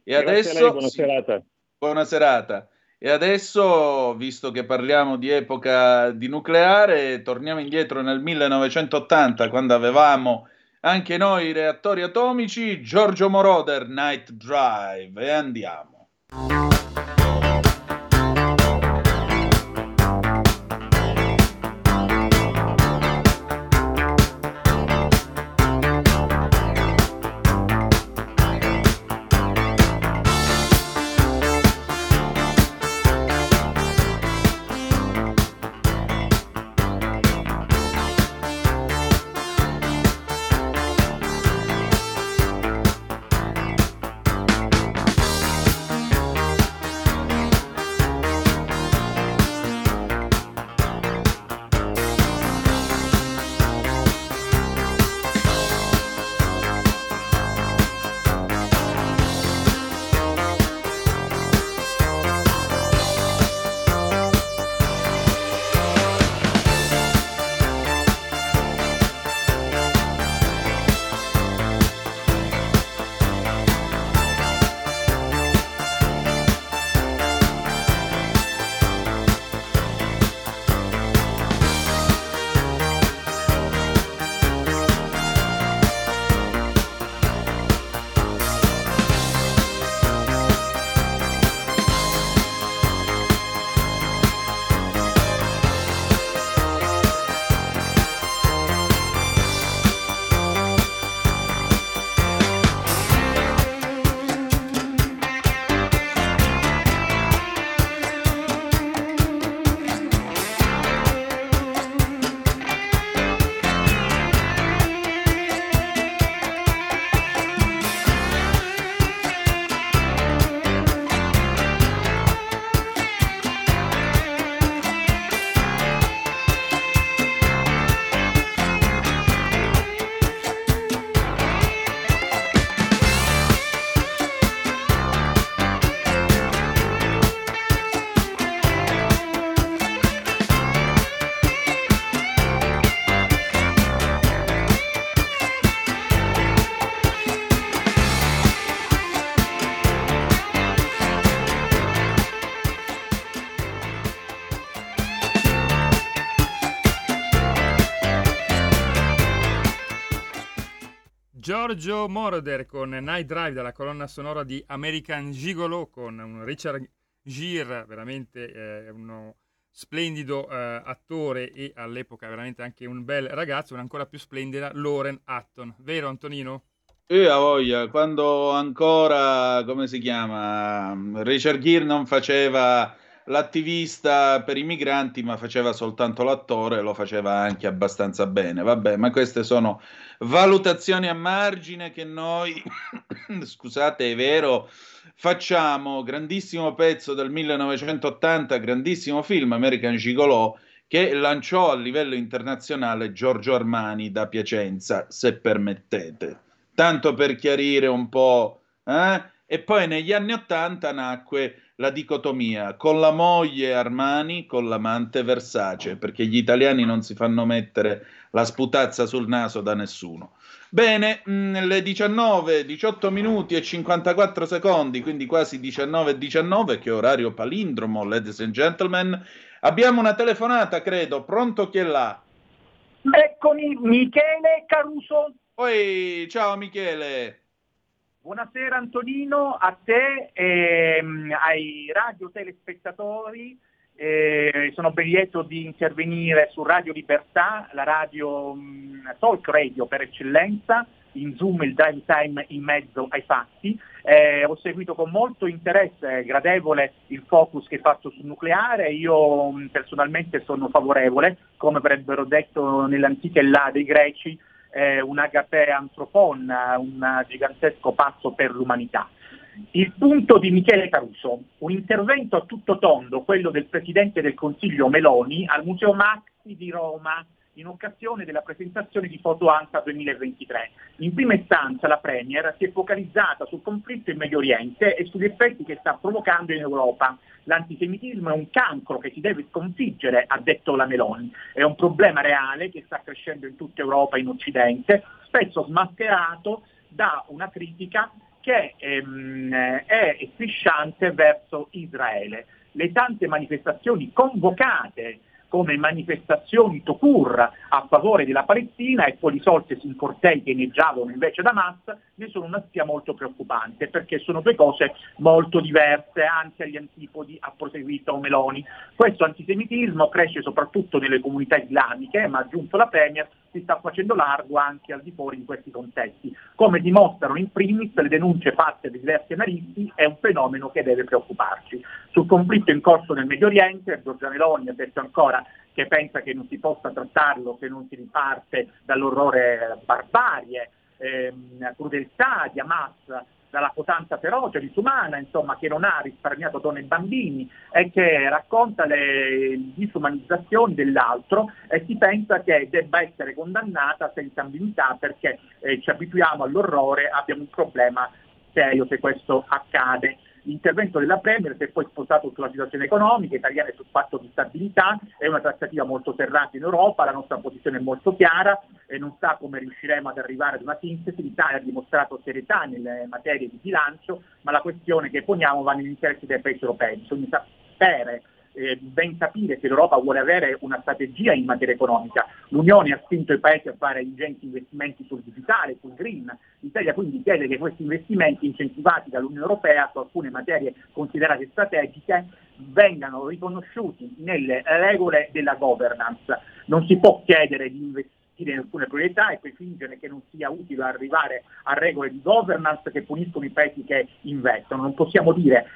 E Grazie adesso... Lei, buona serata. Buona serata. E adesso, visto che parliamo di epoca di nucleare, torniamo indietro nel 1980, quando avevamo anche noi i reattori atomici, Giorgio Moroder, Night Drive, e andiamo. Giorgio Moroder con Night Drive dalla colonna sonora di American Gigolo con un Richard Gere, veramente eh, uno splendido eh, attore e all'epoca veramente anche un bel ragazzo, un'ancora più splendida Lauren Hutton. Vero Antonino? Io a voglia, quando ancora, come si chiama, Richard Gere non faceva l'attivista per i migranti, ma faceva soltanto l'attore, lo faceva anche abbastanza bene. Vabbè, ma queste sono valutazioni a margine che noi, scusate, è vero, facciamo. Grandissimo pezzo del 1980, grandissimo film, American Gigolo, che lanciò a livello internazionale Giorgio Armani da Piacenza, se permettete. Tanto per chiarire un po'. Eh? E poi negli anni 80 nacque la dicotomia con la moglie Armani, con l'amante Versace, perché gli italiani non si fanno mettere la sputazza sul naso da nessuno. Bene, mm, le 19, 18 minuti e 54 secondi, quindi quasi 19 19, che orario palindromo, ladies and gentlemen. Abbiamo una telefonata, credo. Pronto chi è là? Eccomi, Michele Caruso. Poi, ciao Michele. Buonasera Antonino, a te, ehm, ai radio telespettatori. Eh, sono ben lieto di intervenire su Radio Libertà, la radio mh, mm, talk radio per eccellenza, in Zoom il drive time in mezzo ai fatti. Eh, ho seguito con molto interesse gradevole il focus che hai fatto sul nucleare, io mh, mm, personalmente sono favorevole, come avrebbero detto nell'antica là dei greci, eh, un agape antropon, un gigantesco passo per l'umanità. Il punto di Michele Caruso, un intervento a tutto tondo, quello del Presidente del Consiglio Meloni al Museo Maxi di Roma in occasione della presentazione di Foto ANSA 2023. In prima istanza la Premier si è focalizzata sul conflitto in Medio Oriente e sugli effetti che sta provocando in Europa. L'antisemitismo è un cancro che si deve sconfiggere, ha detto la Meloni. È un problema reale che sta crescendo in tutta Europa e in Occidente, spesso smascherato da una critica che ehm, è strisciante verso Israele. Le tante manifestazioni convocate come manifestazioni Tokur a favore della Palestina e poi risoltesi in cortei che inneggiavano invece da Hamas, ne sono una spia molto preoccupante perché sono due cose molto diverse, anzi agli antipodi ha proseguito Meloni. Questo antisemitismo cresce soprattutto nelle comunità islamiche, ma aggiunto la Premier si sta facendo largo anche al di fuori di questi contesti. Come dimostrano in primis le denunce fatte da diversi analisti, è un fenomeno che deve preoccuparci. Sul conflitto in corso nel Medio Oriente, Giorgia Meloni ha detto ancora che pensa che non si possa trattarlo se non si riparte dall'orrore barbarie, ehm, crudeltà di Hamas, dalla cotanza feroce, disumana, insomma, che non ha risparmiato donne e bambini e che racconta le disumanizzazioni dell'altro e si pensa che debba essere condannata senza ambiguità perché eh, ci abituiamo all'orrore, abbiamo un problema serio se questo accade. L'intervento della Premier si è poi spostato sulla situazione economica italiana e sul patto di stabilità, è una trattativa molto serrata in Europa, la nostra posizione è molto chiara e non sa come riusciremo ad arrivare ad una sintesi, l'Italia ha dimostrato serietà nelle materie di bilancio, ma la questione che poniamo va negli interessi dei paesi europei, bisogna sapere eh, ben capire che l'Europa vuole avere una strategia in materia economica. L'Unione ha spinto i paesi a fare ingenti investimenti sul digitale, sul green. L'Italia quindi chiede che questi investimenti incentivati dall'Unione Europea su alcune materie considerate strategiche vengano riconosciuti nelle regole della governance. Non si può chiedere di investire in alcune priorità e poi fingere che non sia utile arrivare a regole di governance che puniscono i paesi che investono. Non possiamo dire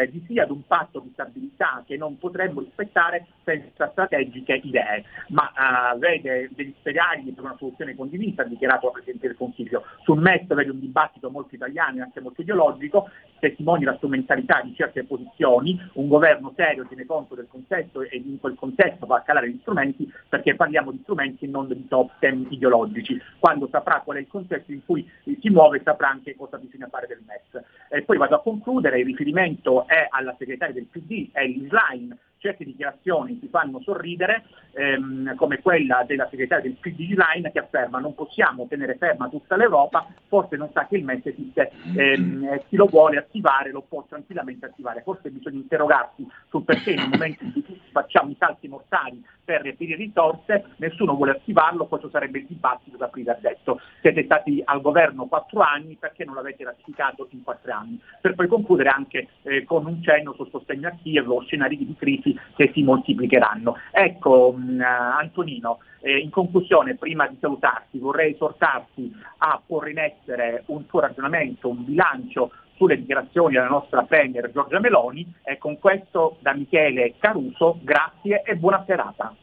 eh, di sì ad un patto di stabilità che non potremmo rispettare senza strategiche idee, ma eh, vede degli speriagli per una soluzione condivisa, ha dichiarato il Presidente del Consiglio. Sul MES vede un dibattito molto italiano e anche molto ideologico, testimonia la strumentalità di certe posizioni, un governo serio tiene conto del contesto e in quel contesto va a calare gli strumenti perché parliamo di strumenti e non di top temi ideologici. Quando saprà qual è il contesto in cui si muove saprà anche cosa bisogna fare del MES. E poi vado a concludere, il riferimento è alla segretaria del PD, è Line, certe dichiarazioni si fanno sorridere, ehm, come quella della segretaria del PD Line che afferma non possiamo tenere ferma tutta l'Europa, forse non sa che il MES esiste, ehm, eh, chi lo vuole attivare lo può tranquillamente attivare, forse bisogna interrogarsi sul perché nel momento in cui facciamo i salti mortali per reperire risorse, nessuno vuole attivarlo, questo sarebbe il dibattito da aprire adesso. Siete stati al governo quattro anni, perché non l'avete ratificato in quattro anni? Per poi concludere anche eh, con un cenno sul sostegno a Kiev o scenari di crisi che si moltiplicheranno. Ecco, mh, Antonino, eh, in conclusione, prima di salutarti, vorrei esortarti a porre in essere un tuo ragionamento, un bilancio sulle dichiarazioni della nostra Premier Giorgia Meloni e con questo da Michele Caruso grazie e buona serata.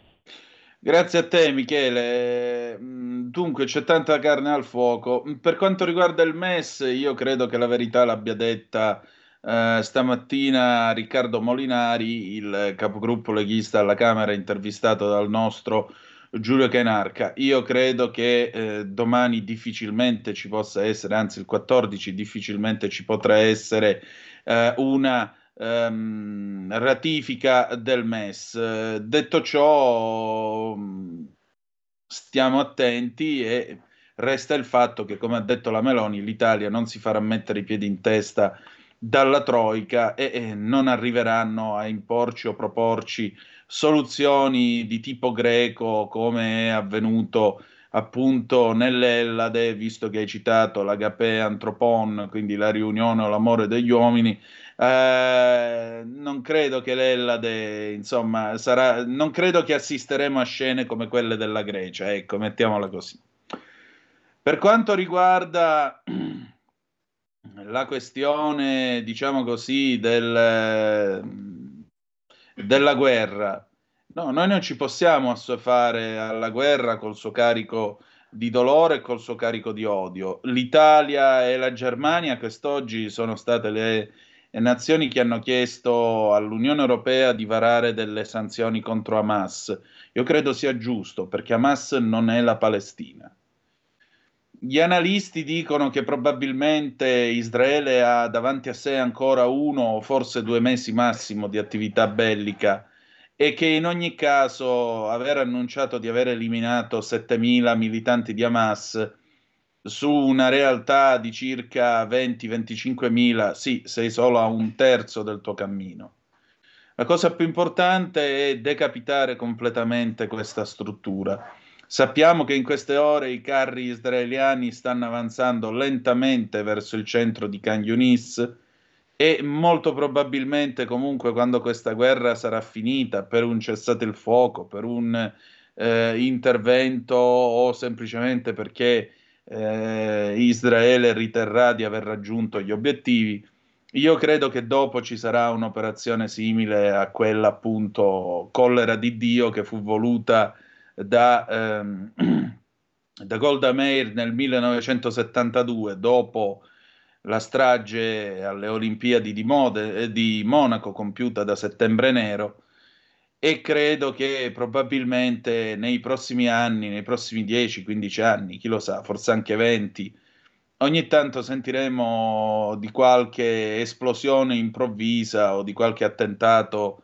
Grazie a te Michele. Mm, dunque c'è tanta carne al fuoco. Per quanto riguarda il MES, io credo che la verità l'abbia detta eh, stamattina Riccardo Molinari, il capogruppo leghista alla Camera, intervistato dal nostro Giulio Cainarca. Io credo che eh, domani difficilmente ci possa essere, anzi il 14 difficilmente ci potrà essere eh, una ehm, ratifica del MES. detto ciò, stiamo attenti e resta il fatto che, come ha detto la Meloni, l'Italia non si farà mettere i piedi in testa dalla Troica e, e non arriveranno a imporci o proporci soluzioni di tipo greco come è avvenuto appunto nell'Ellade, visto che hai citato l'Agape Antropon, quindi la riunione o l'amore degli uomini, eh, non credo che l'Ellade, insomma, sarà, non credo che assisteremo a scene come quelle della Grecia, ecco, mettiamola così. Per quanto riguarda la questione, diciamo così, del della guerra. No, noi non ci possiamo assuefare alla guerra col suo carico di dolore e col suo carico di odio. L'Italia e la Germania quest'oggi sono state le nazioni che hanno chiesto all'Unione Europea di varare delle sanzioni contro Hamas. Io credo sia giusto perché Hamas non è la Palestina. Gli analisti dicono che probabilmente Israele ha davanti a sé ancora uno o forse due mesi massimo di attività bellica e che in ogni caso aver annunciato di aver eliminato 7.000 militanti di Hamas su una realtà di circa 20-25.000, sì, sei solo a un terzo del tuo cammino. La cosa più importante è decapitare completamente questa struttura Sappiamo che in queste ore i carri israeliani stanno avanzando lentamente verso il centro di Khan Yunis e molto probabilmente comunque quando questa guerra sarà finita per un cessate il fuoco, per un eh, intervento o semplicemente perché eh, Israele riterrà di aver raggiunto gli obiettivi, io credo che dopo ci sarà un'operazione simile a quella appunto collera di Dio che fu voluta da, ehm, da Golda Meir nel 1972, dopo la strage alle Olimpiadi di, Mode, eh, di Monaco compiuta da Settembre Nero e credo che probabilmente nei prossimi anni, nei prossimi 10-15 anni, chi lo sa, forse anche 20, ogni tanto sentiremo di qualche esplosione improvvisa o di qualche attentato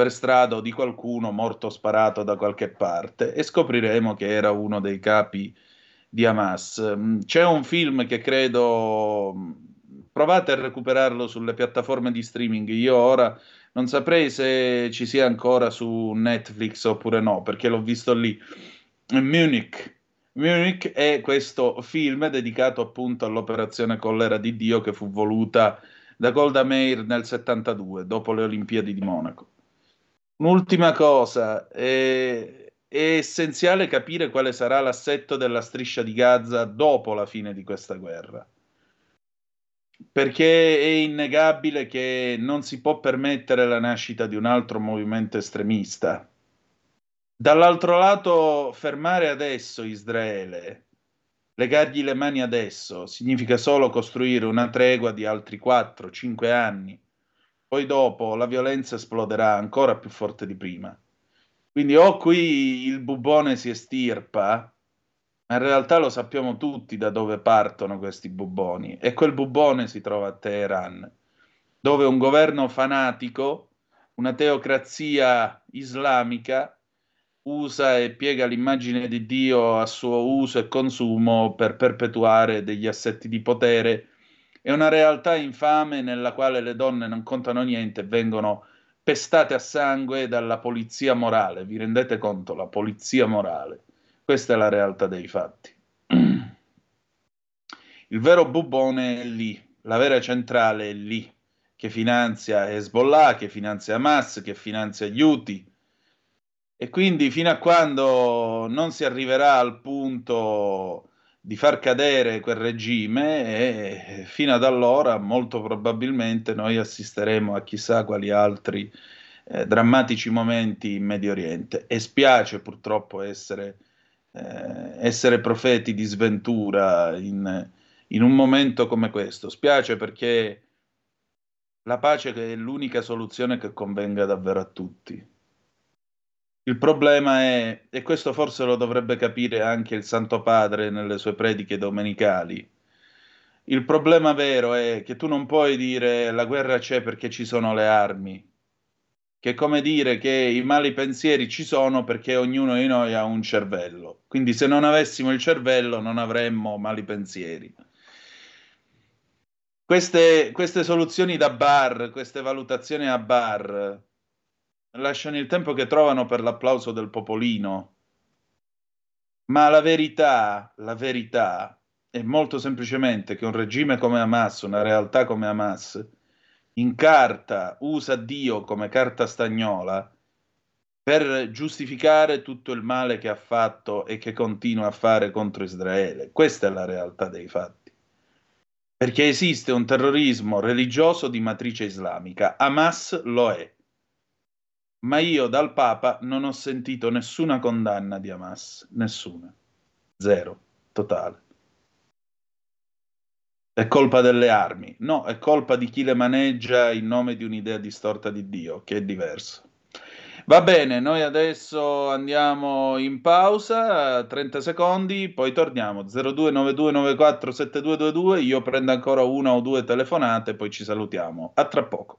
per strada o di qualcuno morto sparato da qualche parte e scopriremo che era uno dei capi di Hamas. Mm, c'è un film che credo mm, provate a recuperarlo sulle piattaforme di streaming. Io ora non saprei se ci sia ancora su Netflix oppure no, perché l'ho visto lì. Munich. Munich è questo film dedicato appunto all'operazione Collera di Dio che fu voluta da Golda Meir nel 72, dopo le Olimpiadi di Monaco. Un'ultima cosa, è, è essenziale capire quale sarà l'assetto della striscia di Gaza dopo la fine di questa guerra perché è innegabile che non si può permettere la nascita di un altro movimento estremista. Dall'altro lato, fermare adesso Israele, legargli le mani adesso, significa solo costruire una tregua di altri 4-5 anni poi dopo la violenza esploderà ancora più forte di prima. Quindi o qui il bubone si estirpa, ma in realtà lo sappiamo tutti da dove partono questi buboni, e quel bubone si trova a Teheran, dove un governo fanatico, una teocrazia islamica usa e piega l'immagine di Dio a suo uso e consumo per perpetuare degli assetti di potere. È una realtà infame nella quale le donne non contano niente e vengono pestate a sangue dalla polizia morale. Vi rendete conto? La polizia morale. Questa è la realtà dei fatti. Il vero bubone è lì, la vera centrale è lì, che finanzia Hezbollah, che finanzia Hamas, che finanzia gli Houthi, e quindi fino a quando non si arriverà al punto di far cadere quel regime, e fino ad allora molto probabilmente noi assisteremo a chissà quali altri eh, drammatici momenti in Medio Oriente. E spiace purtroppo essere, eh, essere profeti di sventura in, in un momento come questo. Spiace perché la pace è l'unica soluzione che convenga davvero a tutti. Il problema è, e questo forse lo dovrebbe capire anche il Santo Padre nelle sue prediche domenicali, il problema vero è che tu non puoi dire la guerra c'è perché ci sono le armi, che è come dire che i mali pensieri ci sono perché ognuno di noi ha un cervello. Quindi se non avessimo il cervello non avremmo mali pensieri. Queste, queste soluzioni da bar, queste valutazioni a bar, lasciano il tempo che trovano per l'applauso del popolino. Ma la verità, la verità è molto semplicemente che un regime come Hamas, una realtà come Hamas, in carta usa Dio come carta stagnola per giustificare tutto il male che ha fatto e che continua a fare contro Israele. Questa è la realtà dei fatti. Perché esiste un terrorismo religioso di matrice islamica. Hamas lo è ma io dal Papa non ho sentito nessuna condanna di Hamas, nessuna, zero, totale. È colpa delle armi, no, è colpa di chi le maneggia in nome di un'idea distorta di Dio, che è diverso. Va bene, noi adesso andiamo in pausa, 30 secondi, poi torniamo 0292947222, io prendo ancora una o due telefonate, poi ci salutiamo. A tra poco.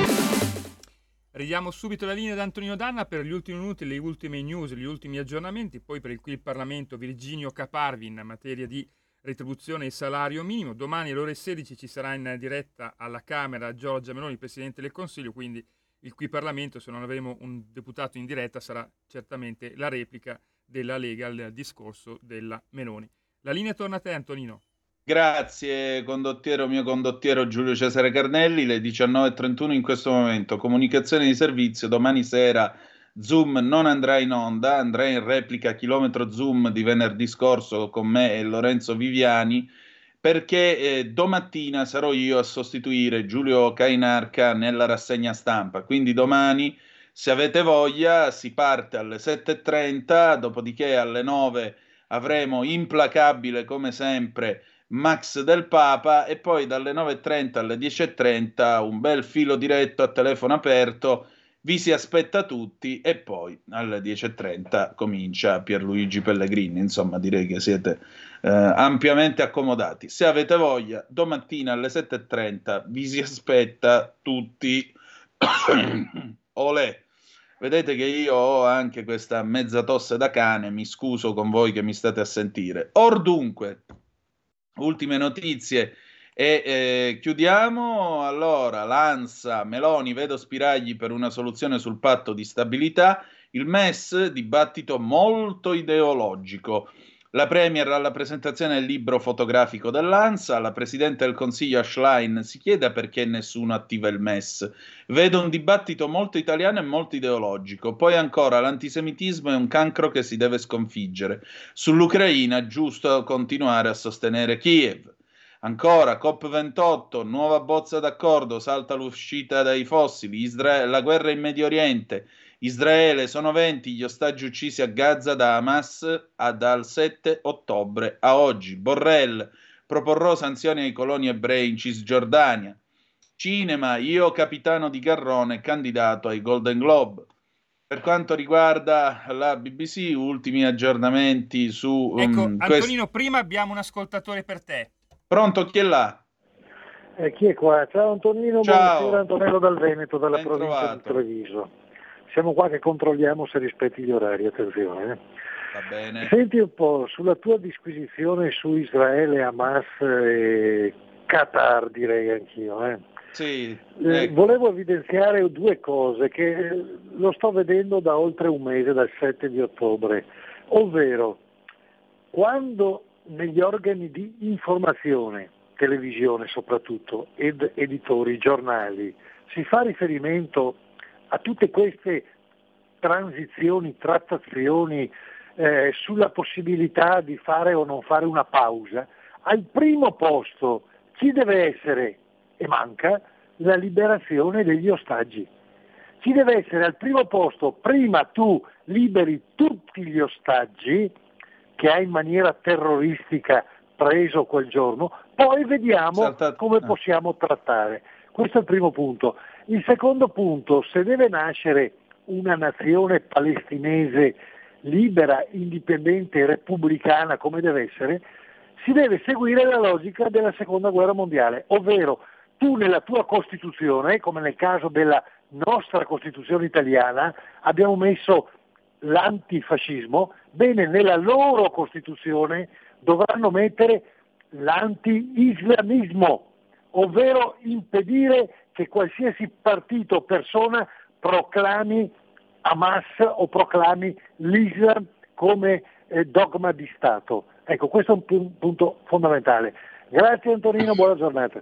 Ridiamo subito la linea ad Antonino Danna per gli ultimi minuti, le ultime news, gli ultimi aggiornamenti, poi per il qui il Parlamento Virginio Caparvi in materia di retribuzione e salario minimo. Domani alle ore 16 ci sarà in diretta alla Camera Giorgia Meloni, Presidente del Consiglio, quindi il qui Parlamento, se non avremo un deputato in diretta, sarà certamente la replica della Lega al discorso della Meloni. La linea torna a te Antonino. Grazie condottiero, mio condottiero Giulio Cesare Carnelli, le 19.31 in questo momento, comunicazione di servizio, domani sera Zoom non andrà in onda, andrà in replica chilometro Zoom di venerdì scorso con me e Lorenzo Viviani, perché eh, domattina sarò io a sostituire Giulio Cainarca nella rassegna stampa, quindi domani se avete voglia si parte alle 7.30, dopodiché alle 9 avremo implacabile come sempre Max del Papa e poi dalle 9.30 alle 10.30 un bel filo diretto a telefono aperto, vi si aspetta tutti e poi alle 10.30 comincia Pierluigi Pellegrini, insomma direi che siete eh, ampiamente accomodati. Se avete voglia, domattina alle 7.30 vi si aspetta tutti. Olè! Vedete che io ho anche questa mezza tosse da cane, mi scuso con voi che mi state a sentire. Or dunque, Ultime notizie e eh, chiudiamo. Allora, Lanza, Meloni, vedo spiragli per una soluzione sul patto di stabilità. Il MES, dibattito molto ideologico. La Premier alla presentazione del libro fotografico dell'ANSA, la Presidente del Consiglio Schlein si chiede perché nessuno attiva il MES. Vedo un dibattito molto italiano e molto ideologico. Poi ancora l'antisemitismo è un cancro che si deve sconfiggere. Sull'Ucraina giusto continuare a sostenere Kiev. Ancora, COP28, nuova bozza d'accordo, salta l'uscita dai fossili, Isra- la guerra in Medio Oriente, Israele, sono 20 gli ostaggi uccisi a Gaza da Hamas a, dal 7 ottobre a oggi. Borrell, proporrò sanzioni ai coloni ebrei in Cisgiordania. Cinema, io capitano di Garrone, candidato ai Golden Globe. Per quanto riguarda la BBC, ultimi aggiornamenti su... Ecco, um, Antonino, quest... prima abbiamo un ascoltatore per te. Pronto, chi è là? Eh, chi è qua? Ciao Antonino, Ciao. buonasera Antonello dal Veneto, dalla Ben provincia trovato. di Treviso. Siamo qua che controlliamo se rispetti gli orari, attenzione. eh. Va bene. Senti un po', sulla tua disquisizione su Israele, Hamas e Qatar, direi anch'io. Eh. Sì, Eh, ecco. Volevo evidenziare due cose che eh, lo sto vedendo da oltre un mese, dal 7 di ottobre, ovvero quando negli organi di informazione, televisione soprattutto, ed editori, giornali, si fa riferimento a tutte queste transizioni, trattazioni eh, sulla possibilità di fare o non fare una pausa, al primo posto ci deve essere, e manca, la liberazione degli ostaggi. Ci deve essere al primo posto, prima tu liberi tutti gli ostaggi che hai in maniera terroristica preso quel giorno, poi vediamo come ah. possiamo trattare. Questo è il primo punto. Il secondo punto, se deve nascere una nazione palestinese libera, indipendente e repubblicana come deve essere, si deve seguire la logica della seconda guerra mondiale, ovvero tu nella tua Costituzione, come nel caso della nostra Costituzione italiana, abbiamo messo l'antifascismo, bene, nella loro Costituzione dovranno mettere l'anti-islamismo, ovvero impedire che qualsiasi partito o persona proclami Hamas o proclami l'Islam come eh, dogma di Stato. Ecco, questo è un pu- punto fondamentale. Grazie Antonino, buona giornata.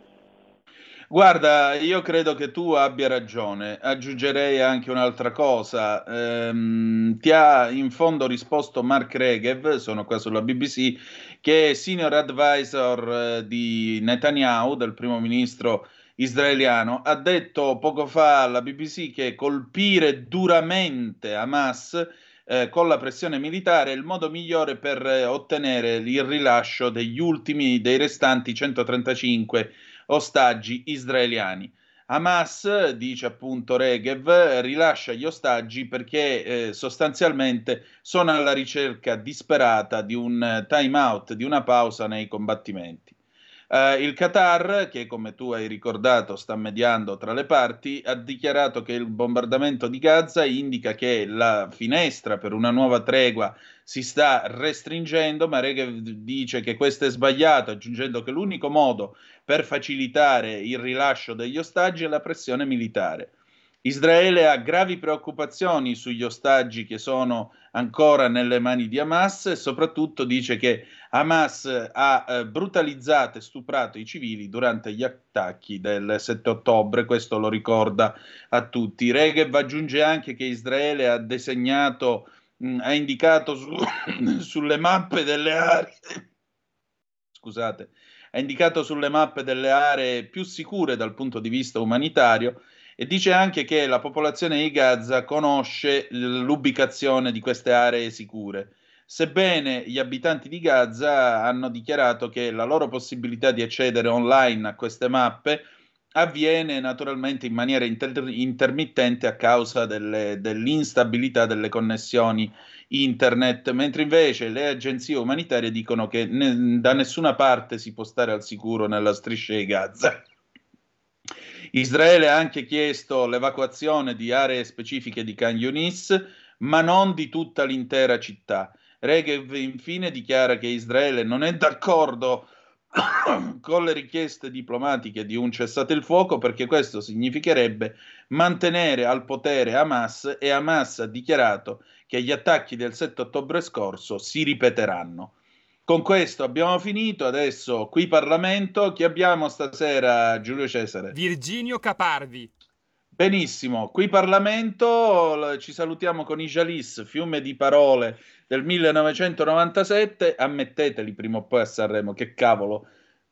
Guarda, io credo che tu abbia ragione. Aggiungerei anche un'altra cosa. Ehm, ti ha in fondo risposto Mark Regev, sono qua sulla BBC, che è senior advisor eh, di Netanyahu, del primo ministro israeliano. Ha detto poco fa alla BBC che colpire duramente Hamas eh, con la pressione militare è il modo migliore per eh, ottenere il rilascio degli ultimi, dei restanti 135 ostaggi israeliani. Hamas, dice appunto Regev, rilascia gli ostaggi perché eh, sostanzialmente sono alla ricerca disperata di un eh, time out, di una pausa nei combattimenti. Eh, il Qatar, che come tu hai ricordato sta mediando tra le parti, ha dichiarato che il bombardamento di Gaza indica che la finestra per una nuova tregua si sta restringendo, ma Regev dice che questo è sbagliato, aggiungendo che l'unico modo per facilitare il rilascio degli ostaggi è la pressione militare. Israele ha gravi preoccupazioni sugli ostaggi che sono ancora nelle mani di Hamas e soprattutto dice che Hamas ha eh, brutalizzato e stuprato i civili durante gli attacchi del 7 ottobre, questo lo ricorda a tutti. Regev aggiunge anche che Israele ha disegnato, mh, ha indicato su, sulle mappe delle aree, scusate, ha indicato sulle mappe delle aree più sicure dal punto di vista umanitario e dice anche che la popolazione di Gaza conosce l'ubicazione di queste aree sicure. Sebbene gli abitanti di Gaza hanno dichiarato che la loro possibilità di accedere online a queste mappe avviene naturalmente in maniera inter- intermittente a causa delle, dell'instabilità delle connessioni internet, mentre invece le agenzie umanitarie dicono che ne- da nessuna parte si può stare al sicuro nella striscia di Gaza. Israele ha anche chiesto l'evacuazione di aree specifiche di Khan Yunis, ma non di tutta l'intera città. Regev infine dichiara che Israele non è d'accordo con le richieste diplomatiche di un cessate il fuoco perché questo significherebbe mantenere al potere Hamas e Hamas ha dichiarato che gli attacchi del 7 ottobre scorso si ripeteranno. Con questo abbiamo finito, adesso qui Parlamento, chi abbiamo stasera Giulio Cesare? Virginio Caparvi. Benissimo, qui Parlamento, ci salutiamo con i Jalis, fiume di parole del 1997, ammetteteli prima o poi a Sanremo, che cavolo,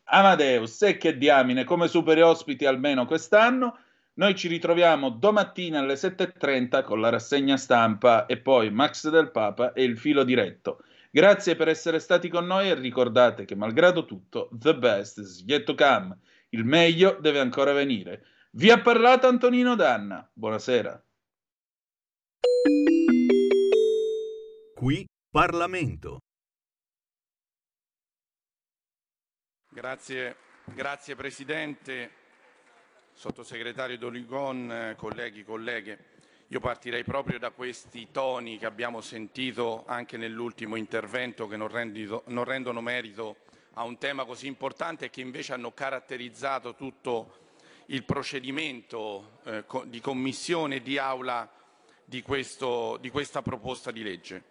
Amadeus e che diamine come super ospiti almeno quest'anno. Noi ci ritroviamo domattina alle 7.30 con la rassegna stampa e poi Max del Papa e il filo diretto. Grazie per essere stati con noi e ricordate che malgrado tutto, the best is yet to come. Il meglio deve ancora venire. Vi ha parlato Antonino Danna. Buonasera. Qui Parlamento. Grazie, grazie Presidente, Sottosegretario Doligon, colleghi, colleghe. Io partirei proprio da questi toni che abbiamo sentito anche nell'ultimo intervento che non, rendido, non rendono merito a un tema così importante e che invece hanno caratterizzato tutto il procedimento eh, di commissione e di aula di, questo, di, questa proposta di legge.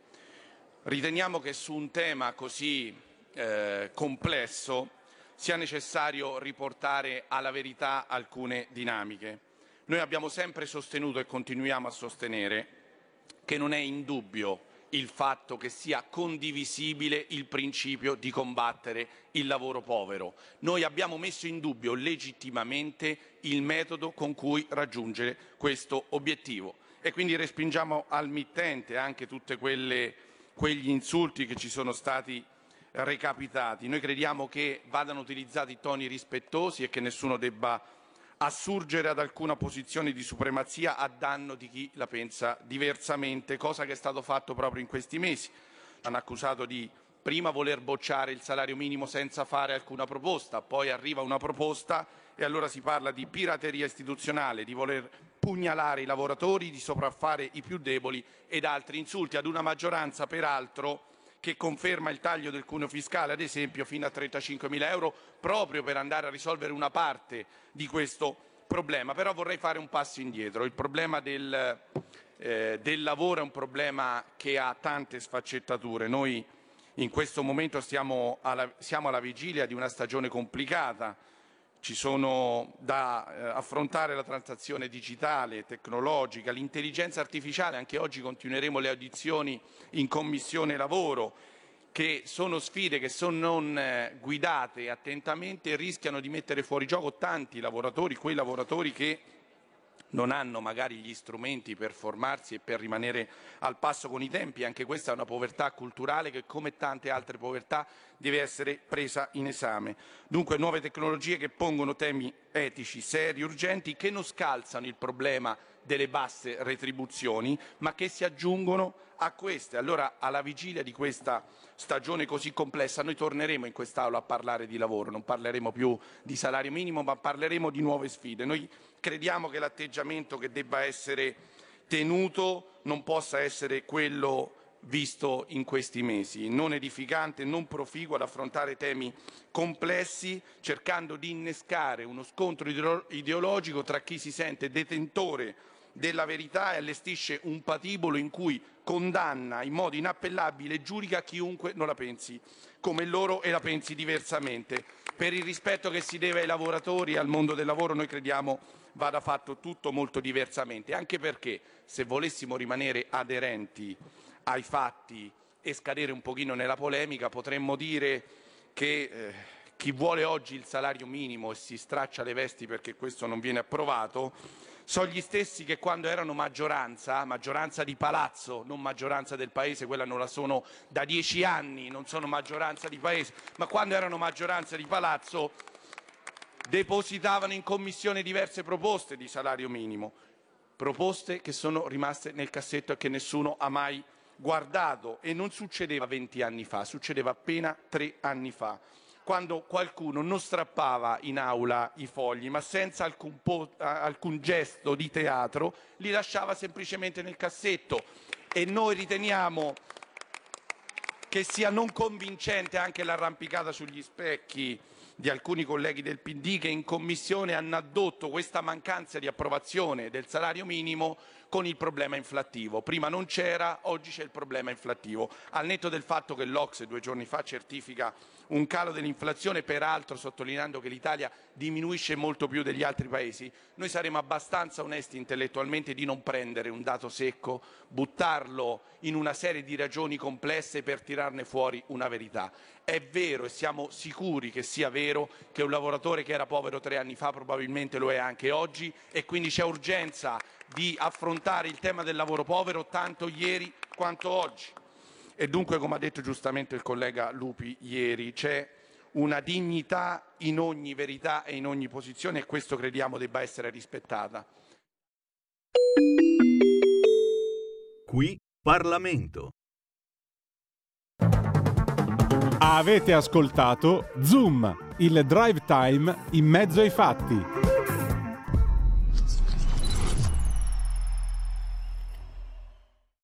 Riteniamo che su un tema così eh, complesso sia necessario riportare alla verità alcune dinamiche. Noi abbiamo sempre sostenuto e continuiamo a sostenere che non è in dubbio il fatto che sia condivisibile il principio di combattere il lavoro povero. Noi abbiamo messo in dubbio legittimamente il metodo con cui raggiungere questo obiettivo e quindi respingiamo al mittente anche tutti quegli insulti che ci sono stati recapitati. Noi crediamo che vadano utilizzati toni rispettosi e che nessuno debba assurgere ad alcuna posizione di supremazia a danno di chi la pensa diversamente, cosa che è stato fatto proprio in questi mesi. Hanno accusato di prima voler bocciare il salario minimo senza fare alcuna proposta, poi arriva una proposta e allora si parla di pirateria istituzionale, di voler pugnalare i lavoratori, di sopraffare i più deboli ed altri insulti ad una maggioranza peraltro che conferma il taglio del cuneo fiscale, ad esempio, fino a 35.000 euro, proprio per andare a risolvere una parte di questo problema. Però vorrei fare un passo indietro. Il problema del, eh, del lavoro è un problema che ha tante sfaccettature. Noi in questo momento alla, siamo alla vigilia di una stagione complicata ci sono da eh, affrontare la transazione digitale, tecnologica, l'intelligenza artificiale, anche oggi continueremo le audizioni in Commissione Lavoro, che sono sfide che se non eh, guidate attentamente rischiano di mettere fuori gioco tanti lavoratori, quei lavoratori che non hanno magari gli strumenti per formarsi e per rimanere al passo con i tempi. Anche questa è una povertà culturale che, come tante altre povertà, deve essere presa in esame. Dunque nuove tecnologie che pongono temi etici, seri, urgenti, che non scalzano il problema delle basse retribuzioni, ma che si aggiungono a queste. Allora, alla vigilia di questa stagione così complessa, noi torneremo in quest'Aula a parlare di lavoro, non parleremo più di salario minimo, ma parleremo di nuove sfide. Noi crediamo che l'atteggiamento che debba essere tenuto non possa essere quello visto in questi mesi, non edificante, non proficuo ad affrontare temi complessi, cercando di innescare uno scontro ideologico tra chi si sente detentore della verità e allestisce un patibolo in cui condanna in modo inappellabile e giurica chiunque non la pensi come loro e la pensi diversamente. Per il rispetto che si deve ai lavoratori e al mondo del lavoro noi crediamo vada fatto tutto molto diversamente, anche perché se volessimo rimanere aderenti ai fatti e scadere un pochino nella polemica potremmo dire che eh, chi vuole oggi il salario minimo e si straccia le vesti perché questo non viene approvato sono gli stessi che quando erano maggioranza, maggioranza di palazzo, non maggioranza del paese, quella non la sono da dieci anni, non sono maggioranza di paese, ma quando erano maggioranza di palazzo depositavano in commissione diverse proposte di salario minimo, proposte che sono rimaste nel cassetto e che nessuno ha mai guardato. E non succedeva 20 anni fa, succedeva appena tre anni fa quando qualcuno non strappava in aula i fogli, ma senza alcun, po- alcun gesto di teatro, li lasciava semplicemente nel cassetto. E noi riteniamo che sia non convincente anche l'arrampicata sugli specchi di alcuni colleghi del PD che in commissione hanno addotto questa mancanza di approvazione del salario minimo con il problema inflattivo. Prima non c'era, oggi c'è il problema inflattivo. Al netto del fatto che l'Ocse due giorni fa certifica un calo dell'inflazione, peraltro sottolineando che l'Italia diminuisce molto più degli altri paesi, noi saremo abbastanza onesti intellettualmente di non prendere un dato secco, buttarlo in una serie di ragioni complesse per tirarne fuori una verità. È vero e siamo sicuri che sia vero che un lavoratore che era povero tre anni fa probabilmente lo è anche oggi e quindi c'è urgenza di affrontare il tema del lavoro povero tanto ieri quanto oggi. E dunque, come ha detto giustamente il collega Lupi ieri, c'è una dignità in ogni verità e in ogni posizione e questo crediamo debba essere rispettata. Qui Parlamento. Avete ascoltato Zoom, il drive time in mezzo ai fatti.